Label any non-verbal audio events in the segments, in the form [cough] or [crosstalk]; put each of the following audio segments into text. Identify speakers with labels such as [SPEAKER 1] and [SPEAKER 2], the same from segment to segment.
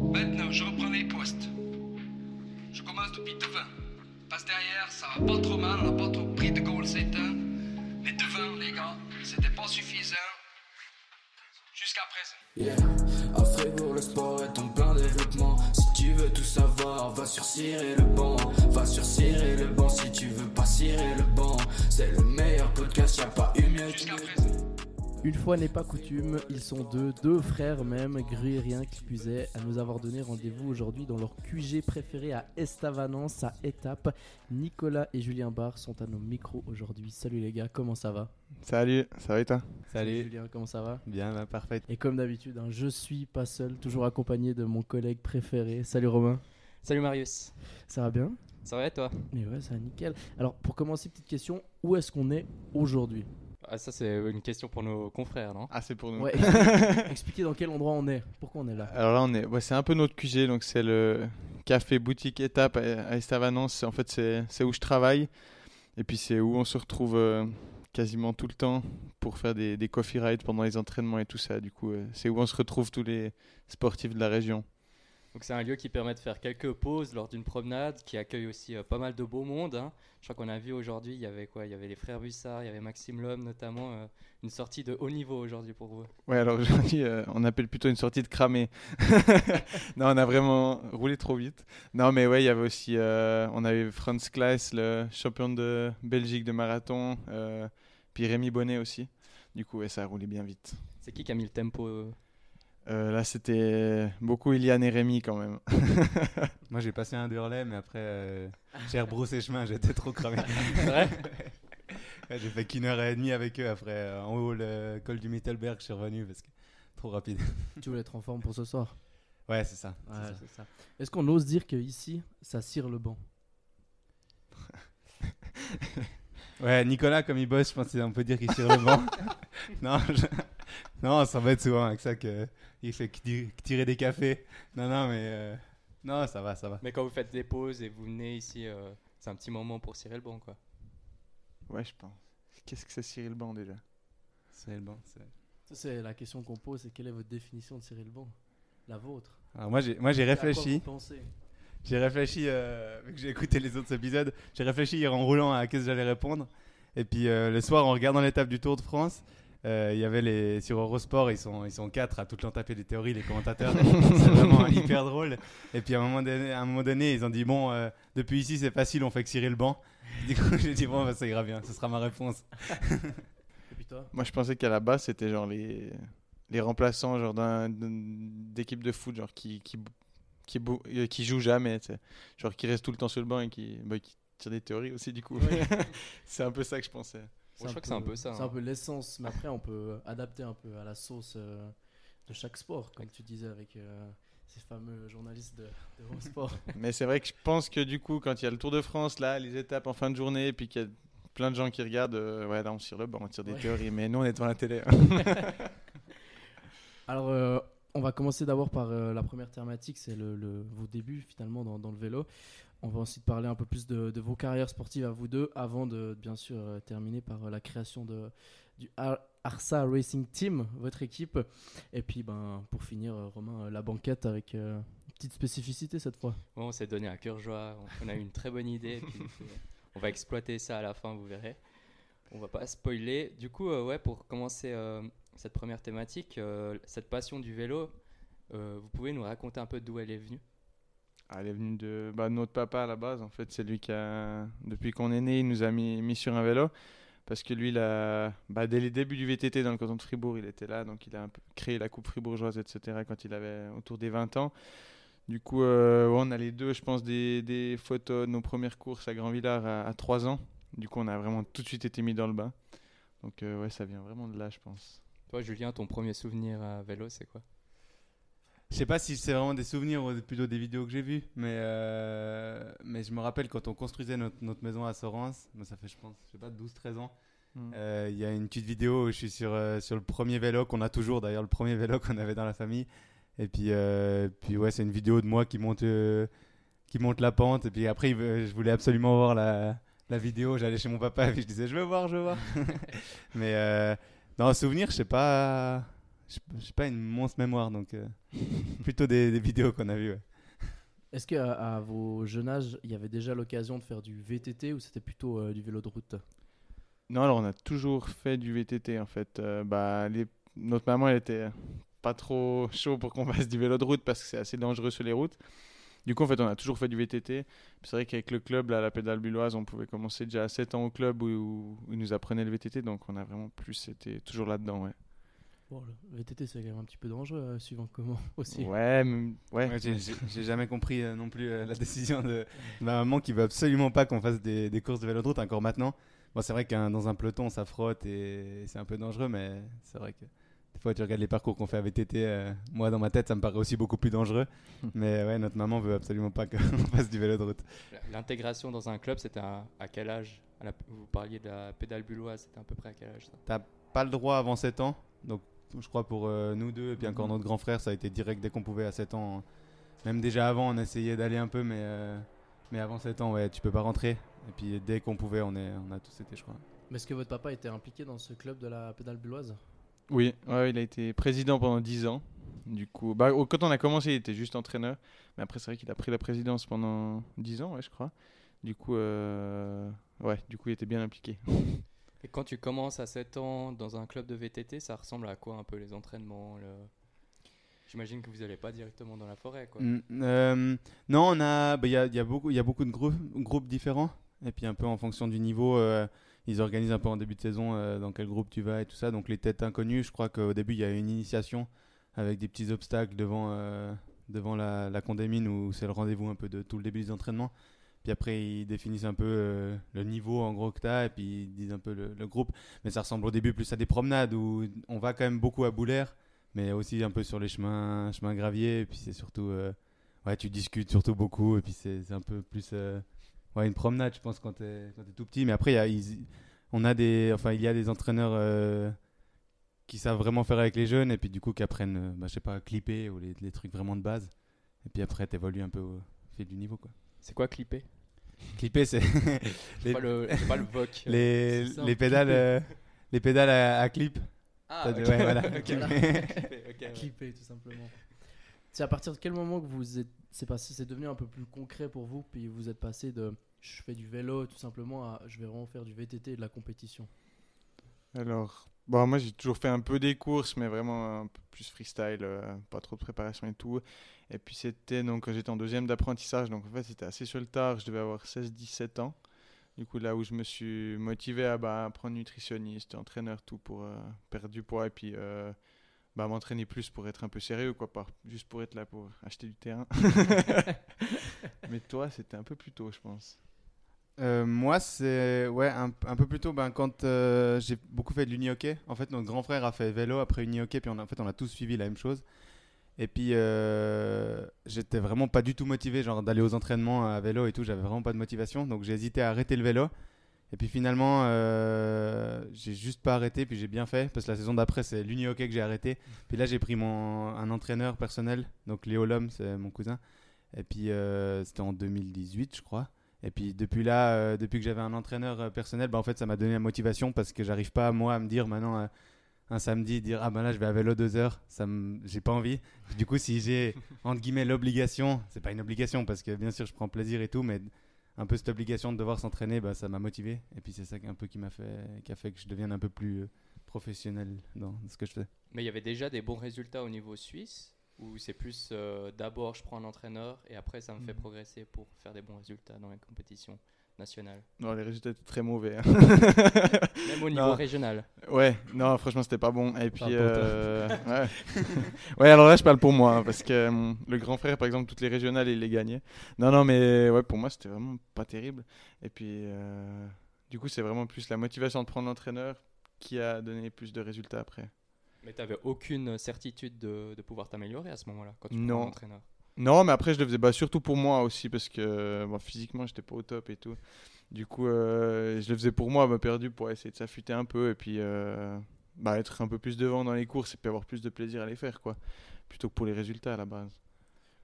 [SPEAKER 1] Maintenant, je reprends les postes. Je commence depuis devant. Passe derrière, ça va pas trop mal, on n'a pas trop pris de goal c'est un. Mais devant, les gars, c'était pas suffisant. Jusqu'à présent.
[SPEAKER 2] Yeah. À Fribourg, le sport est en plein développement. Si tu veux tout savoir, va sur Cirer le banc. Va sur Cirer le banc si tu veux pas cirer le banc. C'est le meilleur podcast, y'a pas eu mieux
[SPEAKER 1] Jusqu'à présent.
[SPEAKER 3] Une fois n'est pas coutume, ils sont deux, deux frères même, gruyériens qui est, à nous avoir donné rendez-vous aujourd'hui dans leur QG préféré à Estavanance, à Étape. Nicolas et Julien Barre sont à nos micros aujourd'hui. Salut les gars, comment ça va?
[SPEAKER 4] Salut, ça va et toi?
[SPEAKER 5] Salut.
[SPEAKER 3] Julien, comment ça va?
[SPEAKER 5] Bien, bah, parfait.
[SPEAKER 3] Et comme d'habitude, hein, je suis pas seul, toujours accompagné de mon collègue préféré. Salut Romain,
[SPEAKER 6] Salut Marius,
[SPEAKER 3] ça va bien?
[SPEAKER 6] Ça va et toi?
[SPEAKER 3] Mais ouais, ça va nickel. Alors pour commencer, petite question, où est-ce qu'on est aujourd'hui?
[SPEAKER 6] Ah, Ça c'est une question pour nos confrères, non
[SPEAKER 4] Ah, c'est pour nous.
[SPEAKER 3] Ouais, [laughs] expliquez, expliquez dans quel endroit on est, pourquoi on est là.
[SPEAKER 4] Alors là, on est, ouais, c'est un peu notre QG, donc c'est le café boutique étape à, Estavanance. En fait, c'est, c'est où je travaille. Et puis, c'est où on se retrouve euh, quasiment tout le temps pour faire des, des coffee rides pendant les entraînements et tout ça. Du coup, euh, c'est où on se retrouve tous les sportifs de la région.
[SPEAKER 6] Donc c'est un lieu qui permet de faire quelques pauses lors d'une promenade, qui accueille aussi euh, pas mal de beau monde. hein. Je crois qu'on a vu aujourd'hui, il y avait quoi? Il y avait les frères Bussard, il y avait Maxime Lhomme notamment. euh, une sortie de haut niveau aujourd'hui pour vous.
[SPEAKER 4] Ouais, alors aujourd'hui, euh, on appelle plutôt une sortie de cramé. [laughs] non, on a vraiment roulé trop vite. Non, mais ouais, il y avait aussi, on avait Franz Kleiss, le champion de Belgique de marathon, puis Rémi Bonnet aussi. Du coup, ouais, ça a roulé bien vite.
[SPEAKER 6] C'est qui qui a mis le tempo euh
[SPEAKER 4] là, c'était beaucoup Iliane et Rémi quand même. [laughs]
[SPEAKER 5] Moi, j'ai passé un deux relais, mais après, euh, j'ai rebroussé chemin, j'étais trop cramé. [laughs]
[SPEAKER 6] C'est vrai
[SPEAKER 5] Ouais, j'ai fait qu'une heure et demie avec eux. Après, euh, en haut, le col du Mittelberg, je suis revenu parce que trop rapide.
[SPEAKER 3] Tu voulais être en forme pour ce soir
[SPEAKER 5] Ouais, c'est ça.
[SPEAKER 3] Ouais. Est-ce qu'on ose dire qu'ici, ça cire le banc? [laughs]
[SPEAKER 5] Ouais, Nicolas, comme il bosse, je pense qu'on peut dire qu'il tire le banc. non, je- [laughs] non, ça va être souvent avec ça qu'il fait que tirer des cafés. Non, non, mais euh, non, ça va, ça va.
[SPEAKER 6] Mais quand vous faites des pauses et vous venez ici, euh, c'est un petit moment pour cirer le banc quoi.
[SPEAKER 4] Ouais, je pense. Qu'est-ce que c'est Cyril Ban déjà?
[SPEAKER 5] C'est le banc. c'est-
[SPEAKER 3] Ça, c'est la question qu'on pose, c'est quelle est votre définition de cirer le banc? La vôtre
[SPEAKER 5] Alors moi, j'ai moi réfléchi. J'ai réfléchi, euh, vu que j'ai écouté les autres épisodes, j'ai réfléchi hier en roulant à qu'est-ce que j'allais répondre. Et puis euh, le soir, en regardant l'étape du Tour de France, euh, il y avait les sur Eurosport, ils sont ils sont quatre à tout le temps taper des théories, les commentateurs. [laughs] c'est vraiment hyper drôle. Et puis à un moment donné, à un moment donné ils ont dit bon, euh, depuis ici c'est facile, on fait que cirer le banc. [laughs] Du coup, j'ai dit bon, bah, ça ira bien, ce sera ma réponse. [laughs]
[SPEAKER 3] Et puis toi
[SPEAKER 4] Moi, je pensais qu'à la base, c'était genre les, les remplaçants genre d'équipe de foot, genre qui, qui, qui, euh, qui jouent jamais, tu sais. genre qui restent tout le temps sur le banc et qui, bah, qui tirent des théories aussi, du coup. C'est un peu ça que je pensais.
[SPEAKER 6] Je crois que c'est un peu ça,
[SPEAKER 3] C'est
[SPEAKER 6] hein.
[SPEAKER 3] un peu l'essence, mais après, on peut adapter un peu à la sauce euh, de chaque sport, comme tu disais avec euh, ces fameux journalistes de, de Eurosport. [laughs]
[SPEAKER 4] Mais c'est vrai que je pense que du coup, quand il y a le Tour de France, là, les étapes en fin de journée, et puis qu'il y a plein de gens qui regardent, euh, ouais, là, on tire le banc, on tire des
[SPEAKER 3] Ouais.
[SPEAKER 4] théories, mais nous, on est devant la télé. [laughs] [laughs]
[SPEAKER 3] Alors, euh, on va commencer d'abord par euh, la première thématique, c'est le, le- vos débuts finalement dans, dans le vélo. On va ensuite parler un peu plus de, de vos carrières sportives à vous deux, avant de bien sûr euh, terminer par euh, la création de, du Ar- Arsa Racing Team, votre équipe. Et puis, ben, pour finir, Romain, la banquette avec une petite spécificité cette fois.
[SPEAKER 6] Bon, on s'est donné à cœur joie, on- on a eu une très bonne idée, et puis, [laughs] on va exploiter ça à la fin, vous verrez. On va pas spoiler. Du coup, ouais, pour commencer cette première thématique, euh, cette passion du vélo, euh, vous pouvez nous raconter un peu d'où elle est venue?
[SPEAKER 4] Ah, elle est venue de bah, notre papa à la base. En fait, c'est lui qui a, depuis qu'on est né, il nous a mis, sur un vélo. Parce que lui, bah, dès les débuts du VTT dans le canton de Fribourg, il était là. Donc, il a un peu créé la Coupe fribourgeoise, etc. quand il avait autour des 20 ans. Du coup, euh, on a les deux, je pense, des, photos de nos premières courses à Grand-Villard à, à 3 ans. Du coup, on a vraiment tout de suite été mis dans le bain. Donc, euh, ouais, ça vient vraiment de là, je pense.
[SPEAKER 6] Toi, Julien, ton premier souvenir à vélo, c'est quoi?
[SPEAKER 5] Je sais pas si c'est vraiment des souvenirs ou plutôt des vidéos que j'ai vues, mais, euh, mais je me rappelle quand on construisait notre, notre maison à Sorens, moi, ça fait je pense, je sais pas, 12-13 ans,
[SPEAKER 4] Mm.
[SPEAKER 5] euh, il y a une petite vidéo où je suis sur, euh, sur le premier vélo qu'on a toujours, d'ailleurs le premier vélo [laughs] qu'on avait dans la famille. Et puis, euh, puis ouais, c'est une vidéo de moi qui monte, euh, qui monte la pente. Et puis après, je voulais absolument voir la, la vidéo. J'allais chez mon papa et puis je disais, je veux voir, je veux voir. [laughs] mais dans un souvenir, je sais pas. j'ai j'ai pas une monstre mémoire, donc euh, [laughs] plutôt des, des vidéos qu'on a vues. ouais.
[SPEAKER 3] Est-ce qu'à à vos jeunes âges, il y avait déjà l'occasion de faire du VTT ou c'était plutôt euh, du vélo de route?
[SPEAKER 4] Non, alors on a toujours fait du VTT en fait. Euh, bah, les- Notre maman elle était pas trop chaud pour qu'on [laughs] fasse du vélo de route parce que c'est assez dangereux sur les routes. Du coup, en fait, on a toujours fait du VTT. C'est vrai qu'avec le club, là, la pédale bulloise, on pouvait commencer déjà à 7 ans au club où, où ils nous apprenaient le VTT. Donc on a vraiment plus été toujours là-dedans. Ouais,
[SPEAKER 3] Bon, le VTT c'est quand même un petit peu dangereux euh, suivant comment [laughs] aussi.
[SPEAKER 4] ouais, mais- ouais.
[SPEAKER 5] Ouais, j'ai- jamais compris euh, non plus euh, la décision de, de ma maman qui veut absolument pas qu'on fasse des, des courses de vélo de route encore maintenant. Bon, c'est vrai que dans un peloton, ça frotte et c'est un peu dangereux, mais c'est vrai que des fois, tu regardes les parcours qu'on fait à VTT. euh, moi, dans ma tête, ça me paraît aussi beaucoup plus dangereux. mais ouais, notre maman veut absolument pas qu'on [laughs] fasse du vélo de route.
[SPEAKER 6] L'intégration dans un club, c'était à, à quel âge? À la- Vous parliez de la pédale bulloise, c'était à peu près à quel âge ça?
[SPEAKER 5] Pas le droit avant 7 ans. Donc, je crois pour euh, nous deux et puis encore notre grand frère, ça a été direct dès qu'on pouvait à 7 ans. Même déjà avant, on essayait d'aller un peu, mais, euh, mais avant 7 ans, ouais, tu peux pas rentrer. Et puis dès qu'on pouvait, on, est, on a tous été, je crois.
[SPEAKER 3] Mais est-ce que votre papa était impliqué dans ce club de la pédale bulloise?
[SPEAKER 4] Oui, ouais, il a été président pendant 10 ans. Du coup, bah, quand on a commencé, il était juste entraîneur. Mais après, c'est vrai qu'il a pris la présidence pendant 10 ans, ouais, je crois. Du coup, euh, ouais, du coup, il était bien impliqué.
[SPEAKER 6] Et quand tu commences à 7 ans dans un club de VTT, ça ressemble à quoi un peu les entraînements le- J'imagine que vous n'allez pas directement dans la forêt, quoi.
[SPEAKER 5] Mm, euh, non, on a, bah, il y, a, il y a beaucoup, il y a beaucoup de groupes, groupes différents. Et puis un peu en fonction du niveau, euh, ils organisent un peu en début de saison euh, dans quel groupe tu vas et tout ça. Donc les têtes inconnues, je crois qu'au début il y a une initiation avec des petits obstacles devant, euh, devant la, la où c'est le rendez-vous un peu de tout le début des entraînements. Puis après ils définissent un peu euh, le niveau en gros que tu as et puis ils disent un peu le, groupe. Mais ça ressemble au début plus à des promenades où on va quand même beaucoup à Boulaire, mais aussi un peu sur les chemins, chemins graviers. Et puis c'est surtout... Ouais, tu discutes surtout beaucoup et puis c'est un peu plus ouais, une promenade, je pense, quand tu es, tout petit. Mais après, il y a, ils- on a des, enfin, il y a des entraîneurs euh, qui savent vraiment faire avec les jeunes et puis du coup qui apprennent, euh, bah, je sais pas, à clipper ou les, les trucs vraiment de base. Et puis après, tu évolues un peu au fil du niveau. Quoi.
[SPEAKER 6] C'est quoi clipper?
[SPEAKER 5] Clipper, c'est [laughs]
[SPEAKER 6] C'est [laughs]
[SPEAKER 5] les,
[SPEAKER 6] pas le, c'est pas le VOC. [laughs]
[SPEAKER 5] les,
[SPEAKER 3] C'est ça,
[SPEAKER 5] les pédales, euh, les pédales à, à clip.
[SPEAKER 6] Ah,
[SPEAKER 5] T'as de-
[SPEAKER 6] ok.
[SPEAKER 5] ouais, voilà.
[SPEAKER 6] Ok.
[SPEAKER 3] Voilà.
[SPEAKER 6] Clipper, ok, ouais.
[SPEAKER 3] Clipper tout simplement. C'est à partir de quel moment que vous êtes, c'est passé, c'est devenu un peu plus concret pour vous, puis vous êtes passé de je fais du vélo tout simplement à je vais vraiment faire du VTT et de la compétition?
[SPEAKER 4] Alors, bon, moi j'ai toujours fait un peu des courses, mais vraiment un peu plus freestyle, euh, pas trop de préparation et tout. Et puis c'était donc quand j'étais en deuxième d'apprentissage, donc en fait c'était assez sur le tard, je devais avoir 16-17 ans. Du coup, là où je me suis motivé à bah, prendre nutritionniste, entraîneur, tout pour euh, perdre du poids et puis euh, bah, m'entraîner plus pour être un peu sérieux, quoi, pas juste pour être là pour acheter du terrain. [laughs] [laughs] Mais toi, c'était un peu plus tôt, je pense.
[SPEAKER 5] Euh, moi, c'est ouais, un, un peu plus tôt ben, quand euh, j'ai beaucoup fait de l'uni-hockey. En fait, notre grand frère a fait vélo après uni-hockey, puis on a, en fait, on a tous suivi la même chose. Et puis, euh, j'étais vraiment pas du tout motivé, genre d'aller aux entraînements à vélo et tout. J'avais vraiment pas de motivation, donc j'ai hésité à arrêter le vélo. Et puis finalement, euh, j'ai juste pas arrêté, puis j'ai bien fait, parce que la saison d'après, c'est l'uni-hockey que j'ai arrêté. Puis là, j'ai pris mon, un entraîneur personnel, donc Léo Lhomme, c'est mon cousin. Et puis, euh, c'était en 2018, je crois. Et puis depuis là, euh, depuis que j'avais un entraîneur euh, personnel, bah, en fait, ça m'a donné la motivation parce que j'arrive pas moi à me dire maintenant un samedi dire ah ben là je vais à vélo deux heures, ça j'ai pas envie. Du coup, si j'ai entre guillemets l'obligation, c'est pas une obligation parce que bien sûr je prends plaisir et tout, mais un peu cette obligation de devoir s'entraîner, bah, ça m'a motivé. Et puis c'est ça qui un peu qui m'a fait qui a fait que je devienne un peu plus euh, professionnel dans ce que je fais.
[SPEAKER 6] Mais il y avait déjà des bons résultats au niveau suisse ou c'est plus euh, d'abord je prends un entraîneur et après ça me fait
[SPEAKER 3] Mhm.
[SPEAKER 6] progresser pour faire des bons résultats dans les compétitions?
[SPEAKER 4] Non, les résultats étaient très mauvais. hein. [laughs]
[SPEAKER 6] Même au niveau
[SPEAKER 4] Non.
[SPEAKER 6] régional.
[SPEAKER 4] Ouais, non, franchement, c'était pas bon. Et puis, euh, ouais. [laughs] ouais, alors là, je parle pour moi, hein, parce que euh, le grand frère, par exemple, toutes les régionales, il les gagnait. Non, non, mais ouais, pour moi, c'était vraiment pas terrible. Et puis, euh, du coup, c'est vraiment plus la motivation de prendre l'entraîneur qui a donné plus de résultats après.
[SPEAKER 6] Mais tu aucune certitude de, de pouvoir t'améliorer à ce moment-là quand tu prends un entraîneur.
[SPEAKER 4] Non, mais après, je le faisais bah, surtout pour moi aussi, parce que bon, physiquement, j'étais pas au top et tout. Du coup, euh, je le faisais pour moi, me perdu pour essayer de s'affûter un peu et puis euh, bah, être un peu plus devant dans les courses et puis avoir plus de plaisir à les faire, quoi. Plutôt que pour les résultats à la base.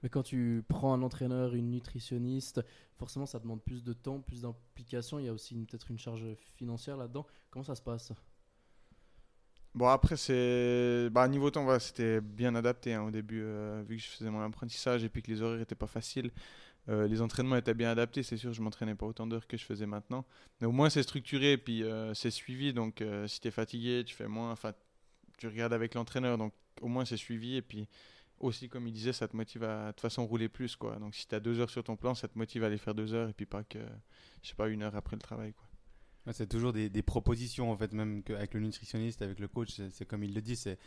[SPEAKER 3] Mais quand tu prends un entraîneur, une nutritionniste, forcément ça demande plus de temps, plus d'implication. Il y a aussi peut-être une charge financière là-dedans. Comment ça se passe?
[SPEAKER 4] Bon, après, c'est. Bah, niveau temps, c'était bien adapté hein, au début, euh, vu que je faisais mon apprentissage et puis que les horaires n'étaient pas faciles. Euh, les entraînements étaient bien adaptés, c'est sûr, je m'entraînais pas autant d'heures que je faisais maintenant. Mais au moins, c'est structuré et puis euh, c'est suivi. Donc, si tu fatigué, tu fais moins. Enfin, tu regardes avec l'entraîneur. Donc, au moins, c'est suivi. Et puis, aussi, comme il disait, ça te motive à de toute façon rouler plus. Quoi. Donc, si tu as deux heures sur ton plan, ça te motive à aller faire deux heures et puis pas que, je sais pas, une heure après le travail. Quoi.
[SPEAKER 5] C'est toujours des, propositions, en fait, même avec le nutritionniste, avec le coach, c'est comme il le dit, c'est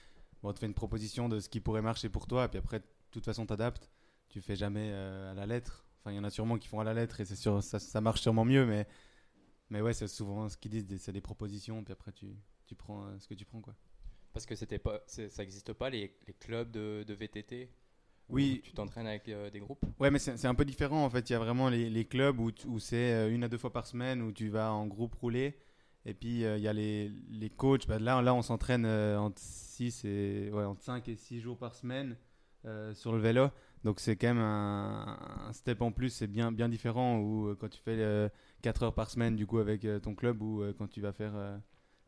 [SPEAKER 5] on te fait une proposition de ce qui pourrait marcher pour toi, et puis après, de toute façon, t'adaptes. Tu fais jamais euh, à la lettre. Enfin, il y en a sûrement qui font à la lettre, et c'est sûr, ça, marche sûrement mieux, mais, mais ouais, c'est souvent ce qu'ils disent, c'est des propositions, puis après, tu, tu prends euh, ce que tu prends, quoi.
[SPEAKER 6] Parce que c'était pas, ça n'existe pas les, les clubs de, de VTT
[SPEAKER 5] Oui.
[SPEAKER 6] Tu t'entraînes avec euh, des groupes
[SPEAKER 5] Ouais, mais c'est un peu différent en fait. Il y a vraiment les, les clubs où, c'est euh, une à deux fois par semaine où tu vas en groupe rouler. Et puis euh, il y a les, les coachs. Bah, là, là, on s'entraîne euh, entre, et, ouais, entre 5 et 6 jours par semaine sur le vélo. Donc c'est quand même un, un step en plus. C'est bien, bien différent où quand tu fais 4 heures par semaine du coup avec ton club ou quand tu vas faire,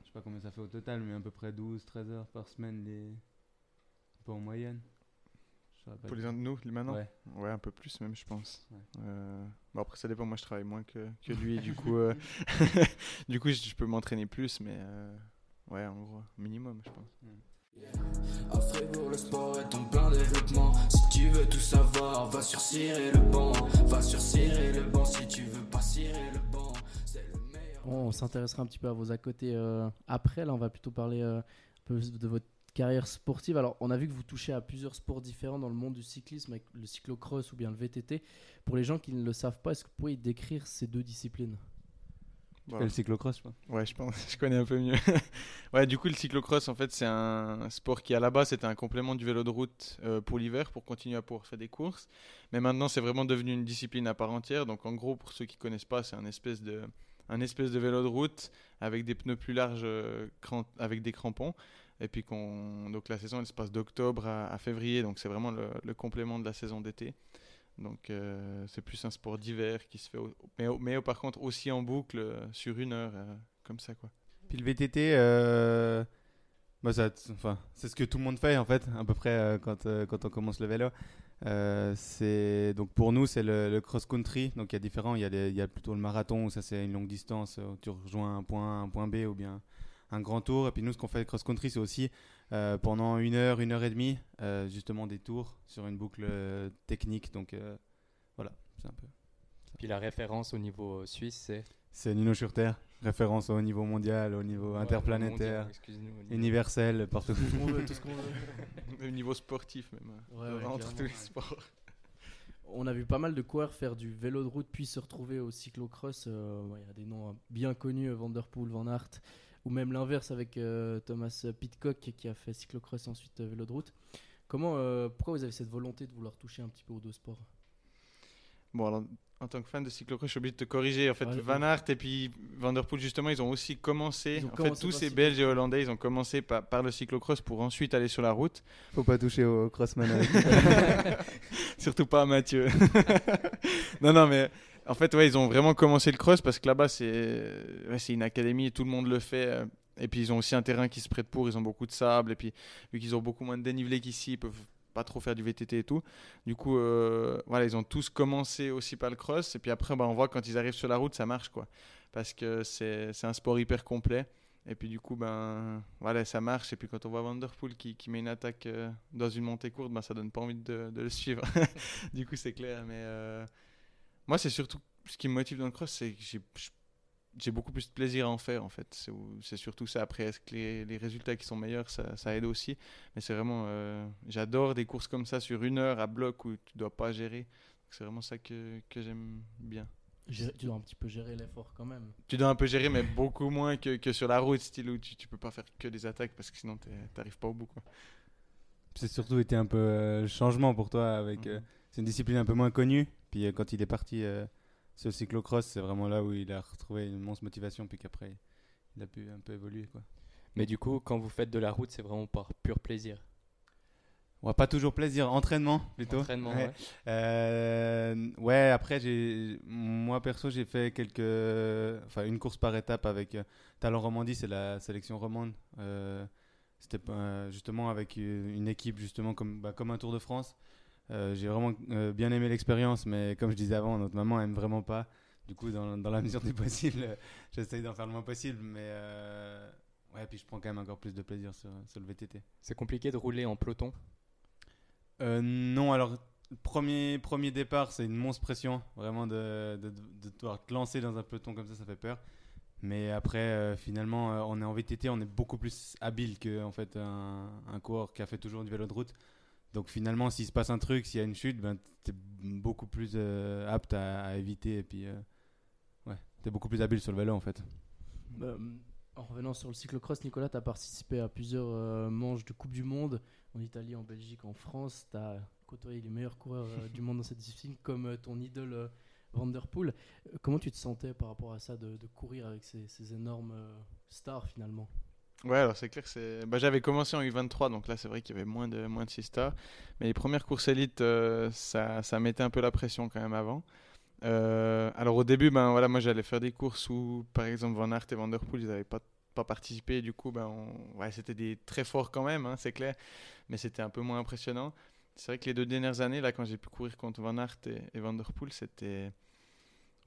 [SPEAKER 5] je sais pas combien ça fait au total, mais à peu près 12-13 heures par semaine les... un peu en moyenne.
[SPEAKER 4] Pour les uns de nous, maintenant
[SPEAKER 5] Ouais.
[SPEAKER 4] Ouais, un peu plus même, je pense.
[SPEAKER 5] Ouais.
[SPEAKER 4] Euh, bon, après, ça dépend. Moi, je travaille moins que, que lui. du coup, euh, [laughs] [laughs] du coup, je, peux m'entraîner plus, mais euh, ouais, en gros, minimum, je pense.
[SPEAKER 2] À Fribourg, le sport est en plein développement. Si tu veux tout savoir, va sur Cirer le banc. Va sur Cirer le banc si tu veux pas cirer le banc. C'est le meilleur.
[SPEAKER 3] On s'intéressera un petit peu à vos à côté euh, après. Là, on va plutôt parler euh, un peu de votre carrière sportive. Alors, on a vu que vous touchez à plusieurs sports différents dans le monde du cyclisme, avec le cyclocross ou bien le VTT. Pour les gens qui ne le savent pas, est-ce que vous pouvez décrire ces deux disciplines?
[SPEAKER 5] Tu le cyclocross.
[SPEAKER 4] Ouais, je pense, [laughs] je connais un peu mieux. [laughs] ouais, du coup, le cyclocross, en fait, c'est un sport qui, à la base, c'était un complément du vélo de route euh, pour l'hiver, pour continuer à pouvoir faire des courses. Mais maintenant, c'est vraiment devenu une discipline à part entière. Donc, en gros, pour ceux qui connaissent pas, c'est un espèce de, un espèce de vélo de route avec des pneus plus larges, euh, cran- avec des crampons. Et puis, qu'on, donc la saison, elle se passe d'octobre à, février. Donc, c'est vraiment le, complément de la saison d'été. Donc, euh, c'est plus un sport d'hiver qui se fait, au- mais, mais par contre aussi en boucle euh, sur une heure, euh, comme ça, quoi.
[SPEAKER 5] Puis le VTT, euh, bah ça, enfin, c'est ce que tout le monde fait en fait, à peu près quand, quand on commence le vélo. C'est donc pour nous c'est le, le cross country. Donc il y a différents, il y a, y a plutôt le marathon où ça c'est une longue distance, où tu rejoins un point un point B ou bien un grand tour. Et puis nous ce qu'on fait cross country c'est aussi euh, pendant une heure, une heure et demie, euh, justement des tours sur une boucle euh, technique. Donc euh, voilà, c'est un peu.
[SPEAKER 6] Puis la référence au niveau suisse, c'est
[SPEAKER 5] C'est Nino sur Terre, référence au niveau mondial, au niveau
[SPEAKER 6] Ouais,
[SPEAKER 5] interplanétaire.
[SPEAKER 6] mondial, niveau-
[SPEAKER 5] universel partout.
[SPEAKER 3] Tout ce qu'on veut, tout ce qu'on veut. [laughs]
[SPEAKER 4] Au niveau sportif même.
[SPEAKER 3] Ouais, ouais,
[SPEAKER 4] entre tous les
[SPEAKER 3] ouais.
[SPEAKER 4] sports.
[SPEAKER 3] On a vu pas mal de coureurs faire du vélo de route puis se retrouver au cyclocross. Euh, ouais, Il y a des noms bien connus, Van Der Poel, Van Aert, ou même l'inverse avec euh, Thomas Pitcock qui a fait cyclocross et ensuite euh, vélo de route. Comment, euh, pourquoi vous avez cette volonté de vouloir toucher un petit peu aux deux sports
[SPEAKER 4] Bon, alors, en tant que fan de cyclocross, je suis obligé de te corriger. En fait,
[SPEAKER 3] Ouais,
[SPEAKER 4] Van Aert et puis Van Der Poel, justement, ils ont aussi commencé.
[SPEAKER 3] Ont
[SPEAKER 4] en
[SPEAKER 3] commencé
[SPEAKER 4] fait, tous ces Belges et Hollandais, ils ont commencé par, par le cyclocross pour ensuite aller sur la route.
[SPEAKER 5] Faut pas toucher au crossman. [laughs]
[SPEAKER 4] Surtout pas à Mathieu. [laughs] non, non, mais en fait, ouais, ils ont vraiment commencé le cross parce que là-bas, c'est ouais, une académie et tout le monde le fait. euh, Et puis, ils ont aussi un terrain qui se prête pour. Ils ont beaucoup de sable. Et puis, vu qu'ils ont beaucoup moins de dénivelé qu'ici, ils peuvent pas trop faire du VTT et tout. Du coup, euh, voilà, ils ont tous commencé aussi par le cross. Et puis après, bah, on voit quand ils arrivent sur la route, ça marche, quoi. Parce que c'est un sport hyper complet. Et puis du coup, ben, voilà, ça marche. Et puis quand on voit Vanderpool qui, qui met une attaque euh, dans une montée courte, ben, ça donne pas envie de, le suivre. [laughs] du coup, c'est clair. Mais moi, c'est surtout ce qui me motive dans le cross, c'est que j'ai beaucoup plus de plaisir à en faire en fait. C'est surtout ça. Après, est-ce que les, les résultats qui sont meilleurs, ça, ça aide aussi. Mais c'est vraiment, euh, j'adore des courses comme ça sur une heure à bloc où tu dois pas gérer. C'est vraiment ça que, que j'aime bien.
[SPEAKER 3] Gérer- Tu dois un petit peu gérer l'effort quand même.
[SPEAKER 4] Tu dois un peu gérer, mais beaucoup moins que, que sur la route, style où tu, tu peux pas faire que des attaques parce que sinon t'arrives pas au bout.
[SPEAKER 5] C'est surtout été un peu euh, le changement pour toi avec. euh,
[SPEAKER 4] Mhm.
[SPEAKER 5] c'est une discipline un peu moins connue. Puis euh, quand il est parti euh, sur le cyclocross, c'est vraiment là où il a retrouvé une immense motivation. Puis qu'après, il a pu un peu évoluer quoi.
[SPEAKER 6] Mais du coup, quand vous faites de la route, c'est vraiment par pur plaisir.
[SPEAKER 5] Va pas toujours plaisir, entraînement plutôt.
[SPEAKER 6] Entraînement,
[SPEAKER 5] Ouais.
[SPEAKER 6] ouais.
[SPEAKER 5] Euh, ouais, après, moi perso, j'ai fait quelques, enfin, une course par étape avec euh, Talent Romandie, c'est la sélection romande. Euh, c'était justement avec une équipe justement comme, bah, comme un Tour de France. Euh, j'ai vraiment euh, bien aimé l'expérience, mais comme je disais avant, notre maman aime vraiment pas. Du coup, dans, dans la [laughs] mesure du possible, euh, [laughs] j'essaye d'en faire le moins possible. Mais euh, ouais, puis je prends quand même encore plus de plaisir sur, sur le VTT.
[SPEAKER 6] C'est compliqué de rouler en peloton?
[SPEAKER 5] Non, alors premier, premier départ, c'est une monstre pression, vraiment de, de, de devoir te lancer dans un peloton comme ça, ça fait peur. Mais après, finalement, on est en VTT, on est beaucoup plus habile que en fait un, un coureur qui a fait toujours du vélo de route. Donc finalement, s'il se passe un truc, s'il y a une chute, ben t'es beaucoup plus euh, apte à, éviter et puis euh, ouais, t'es beaucoup plus habile sur le vélo en fait.
[SPEAKER 3] Euh, en revenant sur le cyclocross, Nicolas, tu as participé à plusieurs euh, manches de Coupe du Monde en Italie, en Belgique, en France. Tu as côtoyé les meilleurs coureurs du monde dans cette discipline, comme ton idole Van Der Poel. Euh, comment tu te sentais par rapport à ça de, courir avec ces, énormes stars finalement?
[SPEAKER 4] Ouais, alors c'est clair que c'est. Bah, j'avais commencé en U23, donc là c'est vrai qu'il y avait moins de moins de 6 stars. Mais les premières courses élites, euh, ça, ça mettait un peu la pression quand même avant. Euh, alors au début, ben voilà, moi j'allais faire des courses où, par exemple, Van Aert et Van ils n'avaient pas pas participé. Du coup, ben ouais, c'était des très forts quand même, hein, c'est clair. Mais c'était un peu moins impressionnant. C'est vrai que les deux dernières années, là, quand j'ai pu courir contre Van Aert et, et c'était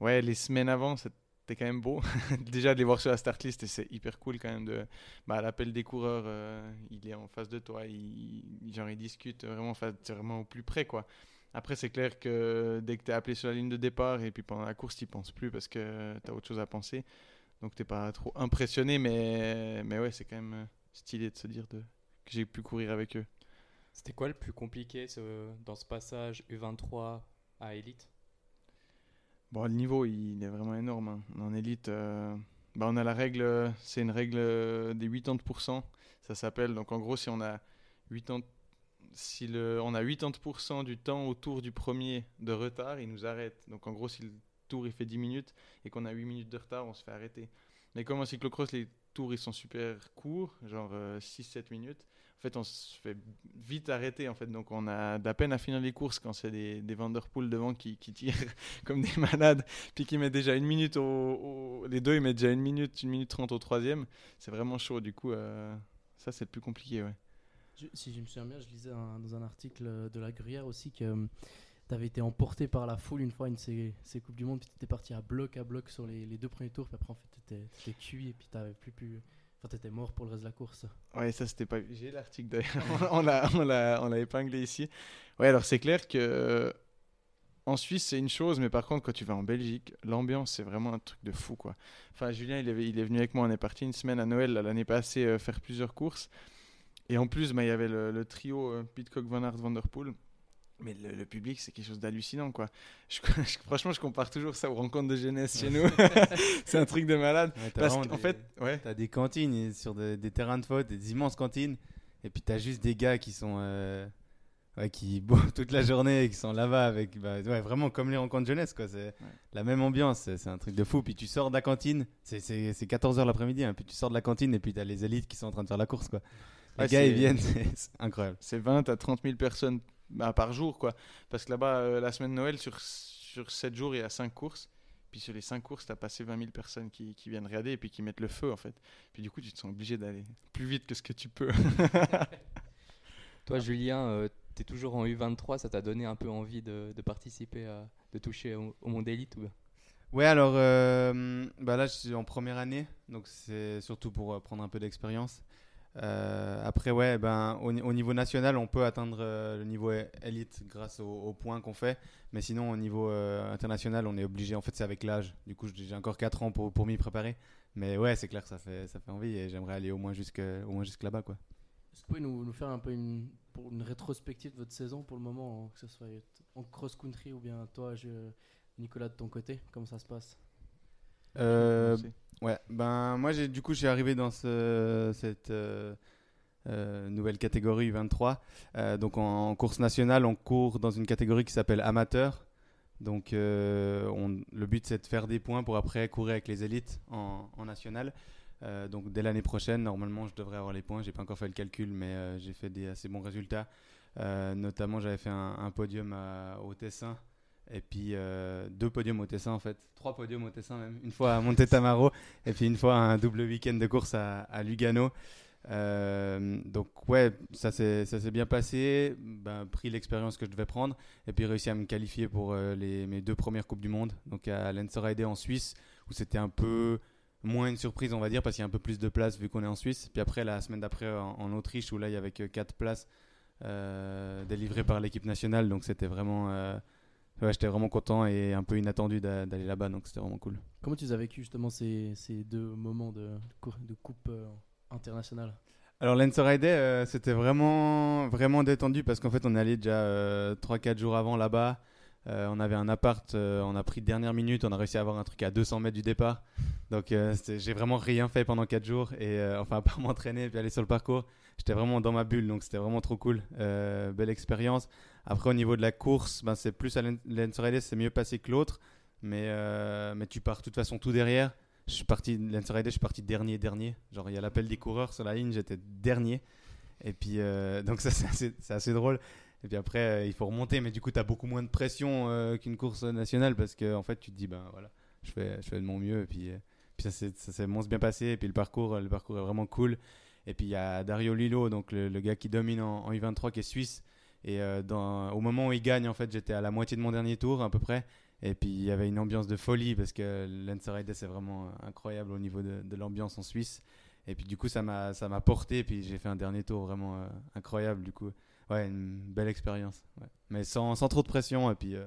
[SPEAKER 4] ouais, les semaines avant, c'était quand même beau. [laughs] Déjà de les voir sur la start list, c'est hyper cool quand même de bah, l'appel des coureurs, euh, il est en face de toi, il, genre il discute vraiment, vraiment au plus près quoi. Après c'est clair que dès que tu es appelé sur la ligne de départ et puis pendant la course tu penses plus parce que tu as autre chose à penser. Donc t'es pas trop impressionné mais, mais ouais c'est quand même euh, stylé de se dire que j'ai pu courir avec eux.
[SPEAKER 6] C'était quoi le plus compliqué dans ce passage U23 à élite
[SPEAKER 4] Bon, le niveau, il est vraiment énorme. hein. En élite, euh, bah, on a la règle, euh, c'est une règle euh, des 80%, ça s'appelle. Donc en gros, si on a 80, si le, on a 80% du temps autour du premier de retard, il nous arrête. Donc en gros, si le tour il fait 10 minutes et qu'on a 8 minutes de retard, on se fait arrêter. Mais comme en cyclocross, les tours ils sont super courts, genre 6-7 minutes. En fait, on se fait vite arrêter. En fait, donc on a la peine à finir les courses quand c'est des, des Vanderpool devant qui, tirent [laughs] comme des malades, puis qui mettent déjà une minute au, Les deux, ils mettent déjà une minute, une minute trente au troisième. C'est vraiment chaud. Du coup, euh, ça, c'est le plus compliqué, ouais.
[SPEAKER 3] Si je me souviens bien, je lisais dans un article de la Gruyère aussi que tu avais été emporté par la foule une fois une ces, ces Coupes du Monde, puis tu étais parti à bloc à bloc sur les, deux premiers tours, puis après en fait tu étais, cuit et puis tu plus pu. Enfin, tu étais mort pour le reste de la course.
[SPEAKER 4] Ouais, ça, c'était pas. J'ai l'article d'ailleurs. [laughs] on l'a, on l'a, épinglé ici. Ouais, alors c'est clair que. euh, En Suisse, c'est une chose, mais par contre, quand tu vas en Belgique, l'ambiance, c'est vraiment un truc de fou, quoi. Enfin, Julien, il, avait- il est venu avec moi, on est parti une semaine à Noël, l'année passée, euh, faire plusieurs courses. Et en plus, bah, il y avait le, le trio euh, Pitcock, Van Aert, Van Der Poel. Mais le, le public, c'est quelque chose d'hallucinant, quoi. Je- [laughs] je- franchement, je compare toujours ça aux rencontres de jeunesse chez nous. [laughs] c'est un truc de malade.
[SPEAKER 5] Ouais,
[SPEAKER 4] Parce qu'en fait, ouais.
[SPEAKER 5] T'as des cantines sur des, des terrains de faute, des immenses cantines, et puis t'as juste des gars qui sont euh, ouais, qui [laughs] boivent toute la journée et qui sont là-bas avec bah, ouais, vraiment comme les rencontres jeunesse quoi. C'est la même ambiance, c'est un truc de fou. Puis tu sors de la cantine, c'est- c'est c'est 14h l'après-midi, hein, puis tu sors de la cantine et puis t'as les élites qui sont en train de faire la course quoi. Les gars ils viennent, c'est incroyable.
[SPEAKER 4] c'est 20 à 30 000 personnes bah, par jour, quoi. Parce que là-bas, euh, la semaine de Noël, sur, sur 7 jours, il y a 5 courses. Puis sur les 5 courses, tu as passé 20 000 personnes qui, qui viennent regarder et puis qui mettent le feu, en fait. Puis du coup, tu te sens obligé d'aller plus vite que ce que tu peux. [laughs]
[SPEAKER 6] Toi, Julien, tu es toujours en U23, ça t'a donné un peu envie de, de participer, à, de toucher au, au monde élite ou...
[SPEAKER 5] Ouais, alors euh, bah là je suis en première année, donc c'est surtout pour euh, prendre un peu d'expérience. Euh, après, ouais, ben, au, ni- au niveau national, on peut atteindre euh, le niveau élite grâce aux, points qu'on fait, mais sinon au niveau euh, international, on est obligé. En fait, c'est avec l'âge. Du coup, j'ai encore 4 ans pour, pour m'y préparer. Mais ouais, c'est clair ça fait, ça fait envie et j'aimerais aller au moins jusque, jusque là-bas, quoi.
[SPEAKER 3] Est-ce que vous pouvez nous, faire un peu une, une rétrospective de votre saison pour le moment, que ce soit en cross-country ou bien toi, Nicolas, de ton côté Comment ça se passe?
[SPEAKER 5] Euh, Ouais, ben moi j'ai du coup j'ai arrivé dans ce, cette euh, euh, nouvelle catégorie 23. Euh, donc en, en course nationale, on court dans une catégorie qui s'appelle amateur. Donc on- le but c'est de faire des points pour après courir avec les élites en, en national. Euh, donc dès l'année prochaine, normalement je devrais avoir les points. J'ai pas encore fait le calcul, mais j'ai fait des assez bons résultats. Notamment j'avais fait un, un podium à- au Tessin. Et puis euh, deux podiums au Tessin en fait, trois podiums au Tessin même, une fois à Monte Tamaro et puis une fois un double week-end de course à, Lugano. Euh, donc ouais, ça s'est bien passé, ben, pris l'expérience que je devais prendre et puis réussi à me qualifier pour euh, les, mes deux premières coupes du monde. Donc à Lenzerheide en Suisse où c'était un peu moins une surprise on va dire parce qu'il y a un peu plus de place vu qu'on est en Suisse. Puis après la semaine d'après en, Autriche où là il y avait que quatre places délivrées par l'équipe nationale. Donc c'était vraiment ouais, j'étais vraiment content et un peu inattendu d'a- d'aller là-bas donc c'était vraiment cool.
[SPEAKER 3] Comment tu as vécu justement ces, ces deux moments de, de coupe euh, internationale?
[SPEAKER 5] Alors Lenzerheide, euh, c'était vraiment, vraiment détendu parce qu'en fait on est allé déjà 3-4 jours avant là-bas. Euh, on avait un appart, euh, on a pris dernière minute, on a réussi à avoir un truc à 200 mètres du départ. Donc euh, j'ai vraiment rien fait pendant 4 jours. Et euh, enfin, à part [laughs] m'entraîner et puis aller sur le parcours, j'étais vraiment dans ma bulle. Donc c'était vraiment trop cool. Euh, belle expérience. Après, au niveau de la course, ben, c'est plus à Len- Lenzerheide, c'est mieux passé que l'autre. Mais, euh, mais tu pars de toute façon tout derrière. Je suis parti, Lenzerheide, je suis parti dernier, dernier. Genre, il y a l'appel des coureurs sur la ligne, j'étais dernier. Et puis, euh, [laughs] donc ça, c'est assez, drôle. Et puis après, euh, il faut remonter, mais du coup, tu as beaucoup moins de pression qu'une course nationale parce que en fait, tu te dis, ben voilà, je fais, je fais de mon mieux. Et puis, puis ça s'est bien passé. Et puis le parcours, le parcours est vraiment cool. Et puis il y a Dario Lilo, donc le, le gars qui domine en, en U23, qui est suisse. Et euh, au moment où il gagne, en fait, j'étais à la moitié de mon dernier tour, à peu près. Et puis il y avait une ambiance de folie parce que Lenzerheide, c'est vraiment incroyable au niveau de, l'ambiance en Suisse. Et puis du coup, ça m'a ça m'a porté. Puis j'ai fait un dernier tour vraiment euh, incroyable. Du coup, ouais, une belle expérience. Mais sans, sans trop de pression. Et puis euh,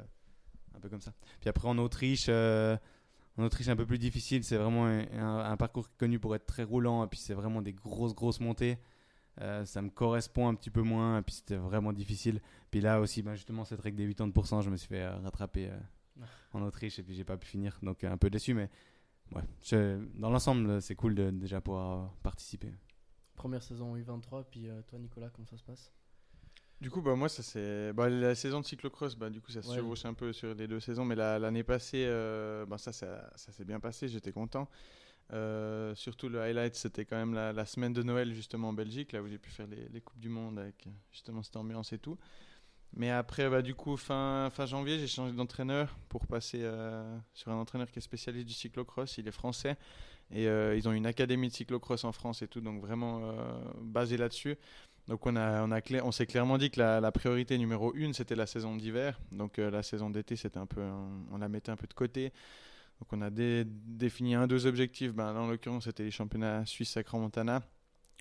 [SPEAKER 5] un peu comme ça. Puis après en Autriche, en Autriche un peu plus difficile. C'est vraiment un parcours connu pour être très roulant. Et puis c'est vraiment des grosses grosses montées. Euh, ça me correspond un petit peu moins. Et puis c'était vraiment difficile. Puis là aussi, ben, justement, cette règle des 80%, je me suis fait euh, rattraper euh, en Autriche et puis j'ai pas pu finir. Donc euh, un peu déçu, mais ouais, je- dans l'ensemble, c'est cool de déjà pouvoir euh, participer.
[SPEAKER 3] Première saison U23, puis euh, toi Nicolas, comment ça se passe?
[SPEAKER 4] Du coup, bah, moi, ça c'est bah, la saison de cyclocross. Bah, du coup, ça se
[SPEAKER 3] Ouais.
[SPEAKER 4] chevauche un peu sur les deux saisons. Mais la- l'année passée, euh, bah, ça, ça, ça s'est bien passé. J'étais content. Euh, surtout le highlight, c'était quand même la, semaine de Noël, justement en Belgique, là où j'ai pu faire les, les Coupes du Monde avec justement cette ambiance et tout. Mais après, bah, du coup, fin, fin janvier, j'ai changé d'entraîneur pour passer euh, sur un entraîneur qui est spécialiste du cyclocross. Il est français et euh, ils ont une académie de cyclocross en France et tout, donc vraiment basé là-dessus. Donc on, a, on, a on s'est clairement dit que la, priorité numéro une, c'était la saison d'hiver. Donc la saison d'été, c'était un peu, on la mettait un peu de côté. Donc on a dé- défini un, deux objectifs. Ben, là, en l'occurrence, c'était les championnats suisses à Montana.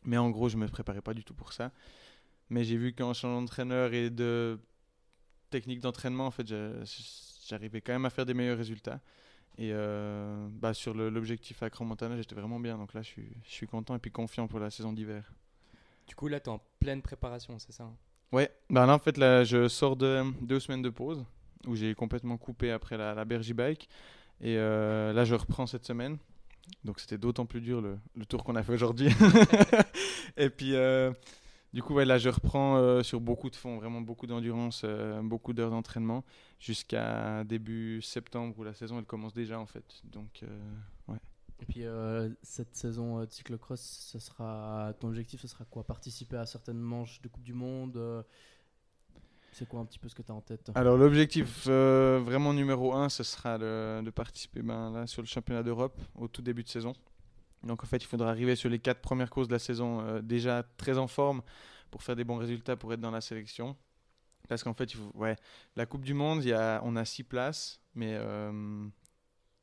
[SPEAKER 4] Mais en gros, je me préparais pas du tout pour ça. Mais j'ai vu qu'en changeant d'entraîneur et de technique d'entraînement, en fait, j'arrivais quand même à faire des meilleurs résultats. Et euh, bah, sur l'objectif à Montana, j'étais vraiment bien. Donc là, je suis, je suis content et puis confiant pour la saison d'hiver.
[SPEAKER 6] Du coup, là, tu es en pleine préparation, c'est ça hein?
[SPEAKER 4] Ouais, bah là en fait là je sors de deux semaines de pause où j'ai complètement coupé après la, la Bergy Bike et euh, là je reprends cette semaine. Donc c'était d'autant plus dur le, le tour qu'on a fait aujourd'hui. [laughs] Et puis euh, du coup ouais là je reprends euh, sur beaucoup de fonds vraiment beaucoup d'endurance euh, beaucoup d'heures d'entraînement jusqu'à début septembre où la saison elle commence déjà en fait. Donc euh,
[SPEAKER 3] Et puis cette saison de cyclocross, ce sera ton objectif, ce sera quoi? Participer à certaines manches de Coupe du Monde C'est quoi un petit peu ce que tu as en tête
[SPEAKER 4] Alors l'objectif euh, vraiment numéro un, ce sera de, participer ben, là, sur le championnat d'Europe au tout début de saison. Donc en fait, il faudra arriver sur les quatre premières courses de la saison euh, déjà très en forme pour faire des bons résultats pour être dans la sélection. Parce qu'en fait, ouais, la Coupe du Monde, y a, on a six places, mais euh,